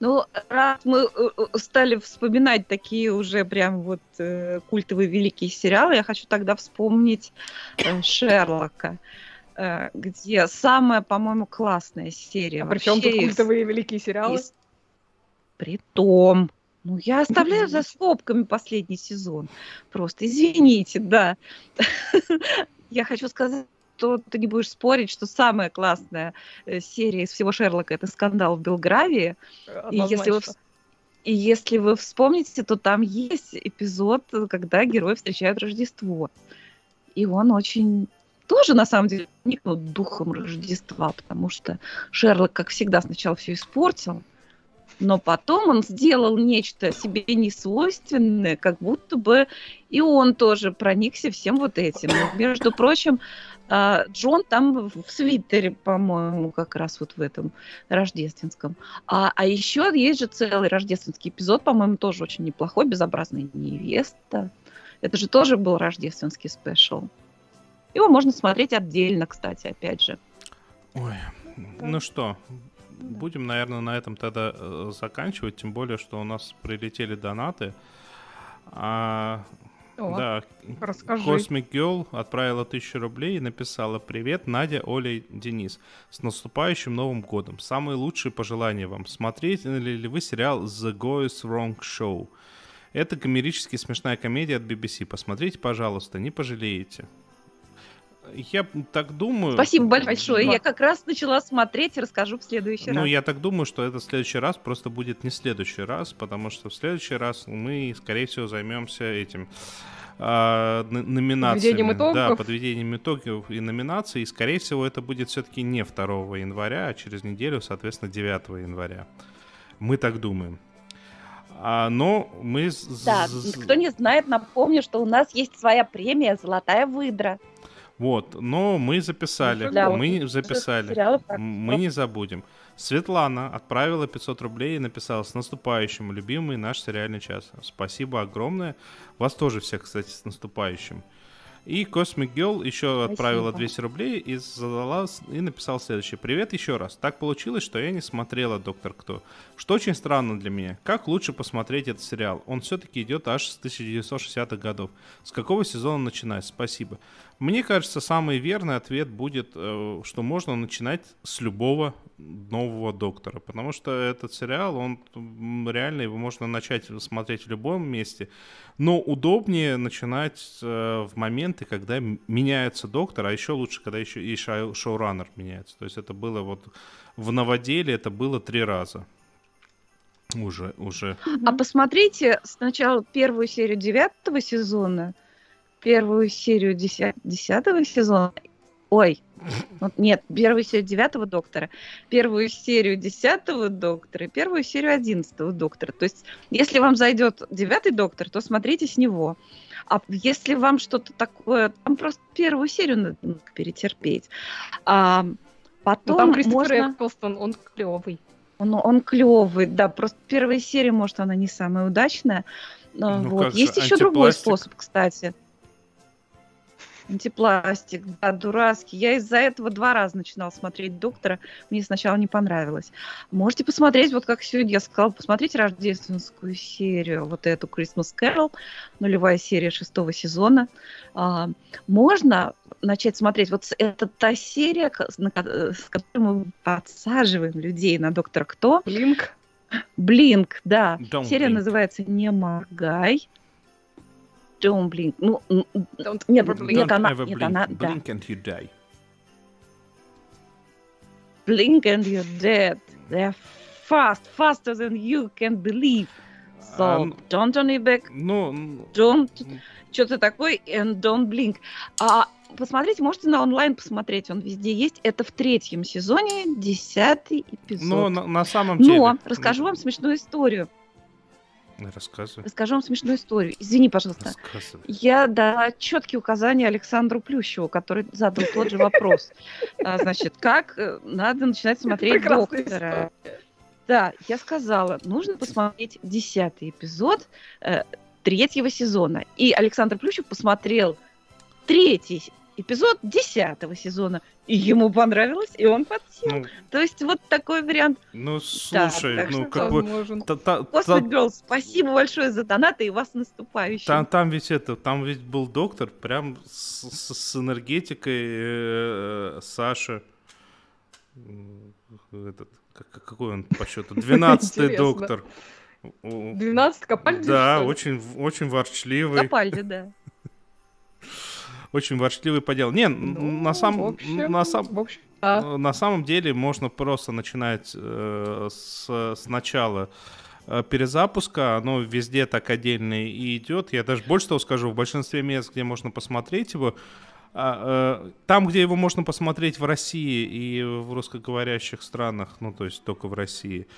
Ну, раз мы э, э, стали вспоминать такие уже прям вот э, культовые великие сериалы, я хочу тогда вспомнить э, Шерлока, э, где самая, по-моему, классная серия. А при чем тут культовые великие сериалы? Из... Притом, ну, я оставляю за скобками последний сезон. Просто извините, да. [LAUGHS] Я хочу сказать что ты не будешь спорить, что самая классная э, серия из всего Шерлока это скандал в Белгравии. И если вы и если вы вспомните, то там есть эпизод, когда герои встречают Рождество. И он очень тоже, на самом деле, никнул духом Рождества, потому что Шерлок, как всегда, сначала все испортил, но потом он сделал нечто себе несвойственное, как будто бы и он тоже проникся всем вот этим. Между прочим, а, Джон там в свитере, по-моему, как раз вот в этом рождественском. А, а еще есть же целый рождественский эпизод, по-моему, тоже очень неплохой, «Безобразная невеста». Это же тоже был рождественский спешл. Его можно смотреть отдельно, кстати, опять же. Ой, ну что, будем, наверное, на этом тогда э, заканчивать, тем более, что у нас прилетели донаты. А, о, да, расскажи. Cosmic Girl отправила тысячу рублей и написала «Привет, Надя, Оля, Денис. С наступающим Новым годом. Самые лучшие пожелания вам. Смотрели ли вы сериал The Goes Wrong Show? Это комерически смешная комедия от BBC. Посмотрите, пожалуйста, не пожалеете». Я так думаю... Спасибо большое. Я как раз начала смотреть и расскажу в следующий ну, раз. Ну, я так думаю, что это в следующий раз просто будет не следующий раз, потому что в следующий раз мы, скорее всего, займемся этим н- номинациями. Итогов. Да, подведением итогов и номинаций. И, скорее всего, это будет все-таки не 2 января, а через неделю, соответственно, 9 января. Мы так думаем. А, но мы... Да, кто не знает, напомню, что у нас есть своя премия «Золотая выдра». Вот, но мы записали. Для мы записали. Мы не забудем. Светлана отправила 500 рублей и написала «С наступающим, любимый наш сериальный час». Спасибо огромное. Вас тоже всех, кстати, с наступающим. И Cosmic Girl еще Спасибо. отправила 200 рублей и задала и написал следующее. Привет еще раз. Так получилось, что я не смотрела «Доктор Кто». Что очень странно для меня. Как лучше посмотреть этот сериал? Он все-таки идет аж с 1960-х годов. С какого сезона начинать? Спасибо. Мне кажется, самый верный ответ будет, э, что можно начинать с любого нового доктора, потому что этот сериал, он реально его можно начать смотреть в любом месте, но удобнее начинать э, в моменты, когда меняется доктор, а еще лучше, когда еще и шоу- шоураннер меняется. То есть это было вот в новоделе, это было три раза. Уже, уже. А посмотрите сначала первую серию девятого сезона, первую серию деся- десятого сезона. Ой, вот нет, первую серию девятого доктора, первую серию десятого доктора, и первую серию одиннадцатого доктора. То есть, если вам зайдет девятый доктор, то смотрите с него. А если вам что-то такое, там просто первую серию надо перетерпеть. А Ну, потом там Кристофер можно... Эклстон, он клевый. Он, он клевый, да. Просто первая серия, может, она не самая удачная. А, Ну, вот. Есть еще другой способ, кстати. Антипластик, да, дурацкий. Я из-за этого два раза начинала смотреть «Доктора». Мне сначала не понравилось. Можете посмотреть, вот как сегодня я сказала, посмотрите рождественскую серию, вот эту «Christmas Carol», нулевая серия шестого сезона. А, можно начать смотреть, вот это та серия, с которой мы подсаживаем людей на «Доктора Кто». Блинк. Блинк, да. Don't Серия blink. называется «Не моргай». Don't blink. Ну, Don't нет, blink. нет, Don't она, ever нет, blink. она, да. Blink and you die. Blink and you're dead. They're fast, faster than you can believe. So, ну- don't turn your back, Ну, м, don't что-то такое, and don't blink. А посмотрите, можете на онлайн посмотреть, он везде есть. Это в третьем сезоне, десятый эпизод. но на, на самом деле... Но расскажу вам смешную историю. Рассказывай. Расскажу вам смешную историю. Извини, пожалуйста. Рассказывай. Я дала четкие указания Александру Плющеву, который задал тот же вопрос. А, Значит, как э, надо начинать смотреть доктора? Да, я сказала, нужно посмотреть десятый эпизод э, третьего сезона. И Александр Плющев посмотрел третий эпизод десятого сезона. И ему понравилось, и он подсел. Ну, То есть вот такой вариант. ну, Да, слушай, так ну как бы... Та- та- Girls, спасибо большое за донаты и вас наступающим. Там, там ведь это, там ведь был доктор, прям с, с- с энергетикой э, Саши. Этот, как- какой он по счету? [LAUGHS] Двенадцатый доктор. 12 Капальди, Да, очень, очень ворчливый. Капальди, да. [LAUGHS] Очень ворчливый по делу. Не, Ну, на, самом общем, на, сам, общем, э, на самом деле можно просто начинать э, с, с начала э, перезапуска. Оно везде так отдельно и идет. Я даже больше того скажу, в большинстве мест, где можно посмотреть его, а, э, там, где его можно посмотреть в России и в русскоговорящих странах, ну, то есть только в России,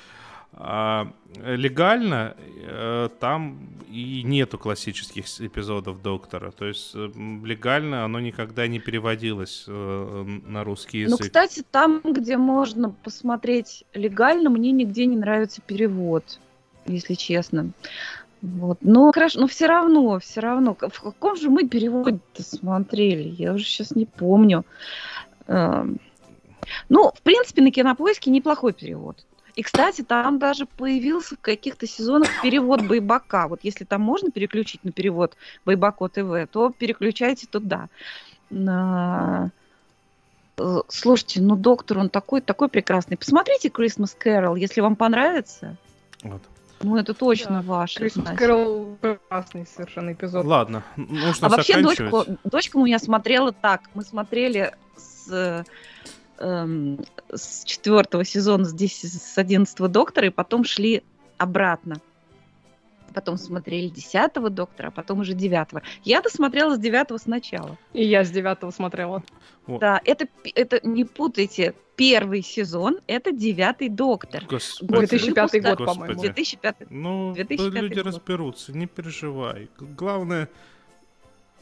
а, легально э, там и нету классических эпизодов Доктора. То есть э, легально оно никогда не переводилось э, на русский Ну, язык. кстати, там, где можно посмотреть легально, мне нигде не нравится перевод, если честно. Вот. Но хорошо, но все равно, все равно. В каком же мы переводе смотрели? Я уже сейчас не помню. Эм, Ну, в принципе, на кинопоиске неплохой перевод. И, кстати, там даже появился в каких-то сезонах перевод Байбака. Вот если там можно переключить на перевод Байбако ТВ, то переключайте туда. На- Э, Слушайте, ну доктор, он такой, такой прекрасный. Посмотрите Christmas Carol, если вам понравится. Вот. Ну, это точно Да, ваше. Christmas значит. Carol прекрасный совершенно эпизод. Ладно, нужно А вообще дочку, дочка у меня смотрела так. Мы смотрели с, эм, с четвертого сезона, 10, с 11 доктора, и потом шли обратно. потом смотрели десятого доктора, а потом уже девятого. Я досмотрела с девятого сначала. И я с девятого смотрела. Вот. Да, это, это не путайте. Первый сезон это девятый доктор. Господи. 2005 год, по-моему. 2005. Ну, 2005 да люди год. разберутся, не переживай. Главное,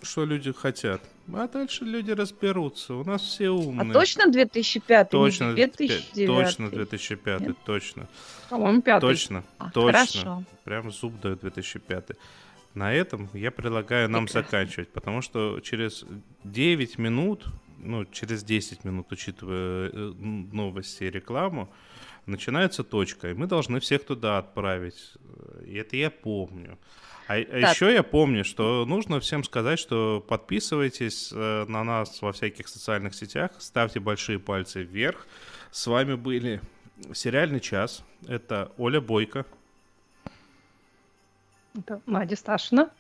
что люди хотят. А дальше люди разберутся. У нас все А умные. точно 2005? Точно, не 2005, 2009? точно 2005, Нет? точно, По-моему, пятый. точно, А, точно. Хорошо. Прям зуб дает 2005. На этом я предлагаю нам Прекрасно. заканчивать, потому что через 9 минут, ну, через 10 минут, учитывая э, новости и рекламу, начинается точка, и мы должны всех туда отправить. И это я помню. А, Так. еще я помню, что нужно всем сказать, что подписывайтесь э, на нас во всяких социальных сетях, ставьте большие пальцы вверх. С вами были Сериальный час. Это Оля Бойко. Это Надя Сташина.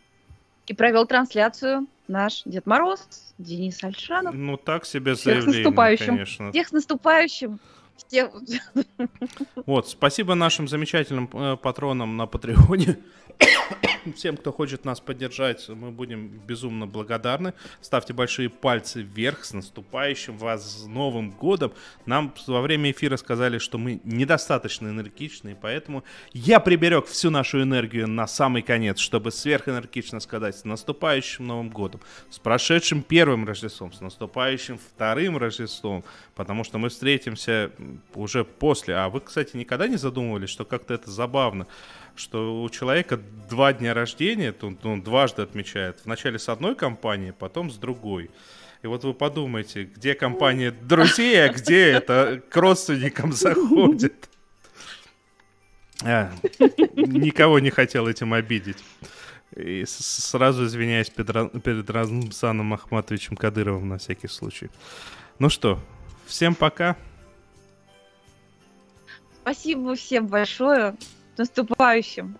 И провел трансляцию наш Дед Мороз, Денис Альшанов. Ну, так себе Всех с заявление, наступающим. конечно. Всех с наступающим! Всех... Вот, спасибо нашим замечательным э, патронам на Патреоне. [COUGHS] [COUGHS] Всем, кто хочет нас поддержать, мы будем безумно благодарны. Ставьте большие пальцы вверх с наступающим вас с Новым годом. Нам во время эфира сказали, что мы недостаточно энергичные, поэтому я приберег всю нашу энергию на самый конец, чтобы сверхэнергично сказать с наступающим Новым годом, с прошедшим первым Рождеством, с наступающим вторым Рождеством, потому что мы встретимся уже после. А вы, кстати, никогда не задумывались, что как-то это забавно, что у человека два дня рождения, то он, он дважды отмечает. Вначале с одной компанией, потом с другой. И вот вы подумайте, где компания друзей, а где это к родственникам заходит. А, никого не хотел этим обидеть. И сразу извиняюсь перед, перед Рамзаном Ахматовичем Кадыровым на всякий случай. Ну что, всем пока. Спасибо всем большое. Наступающим!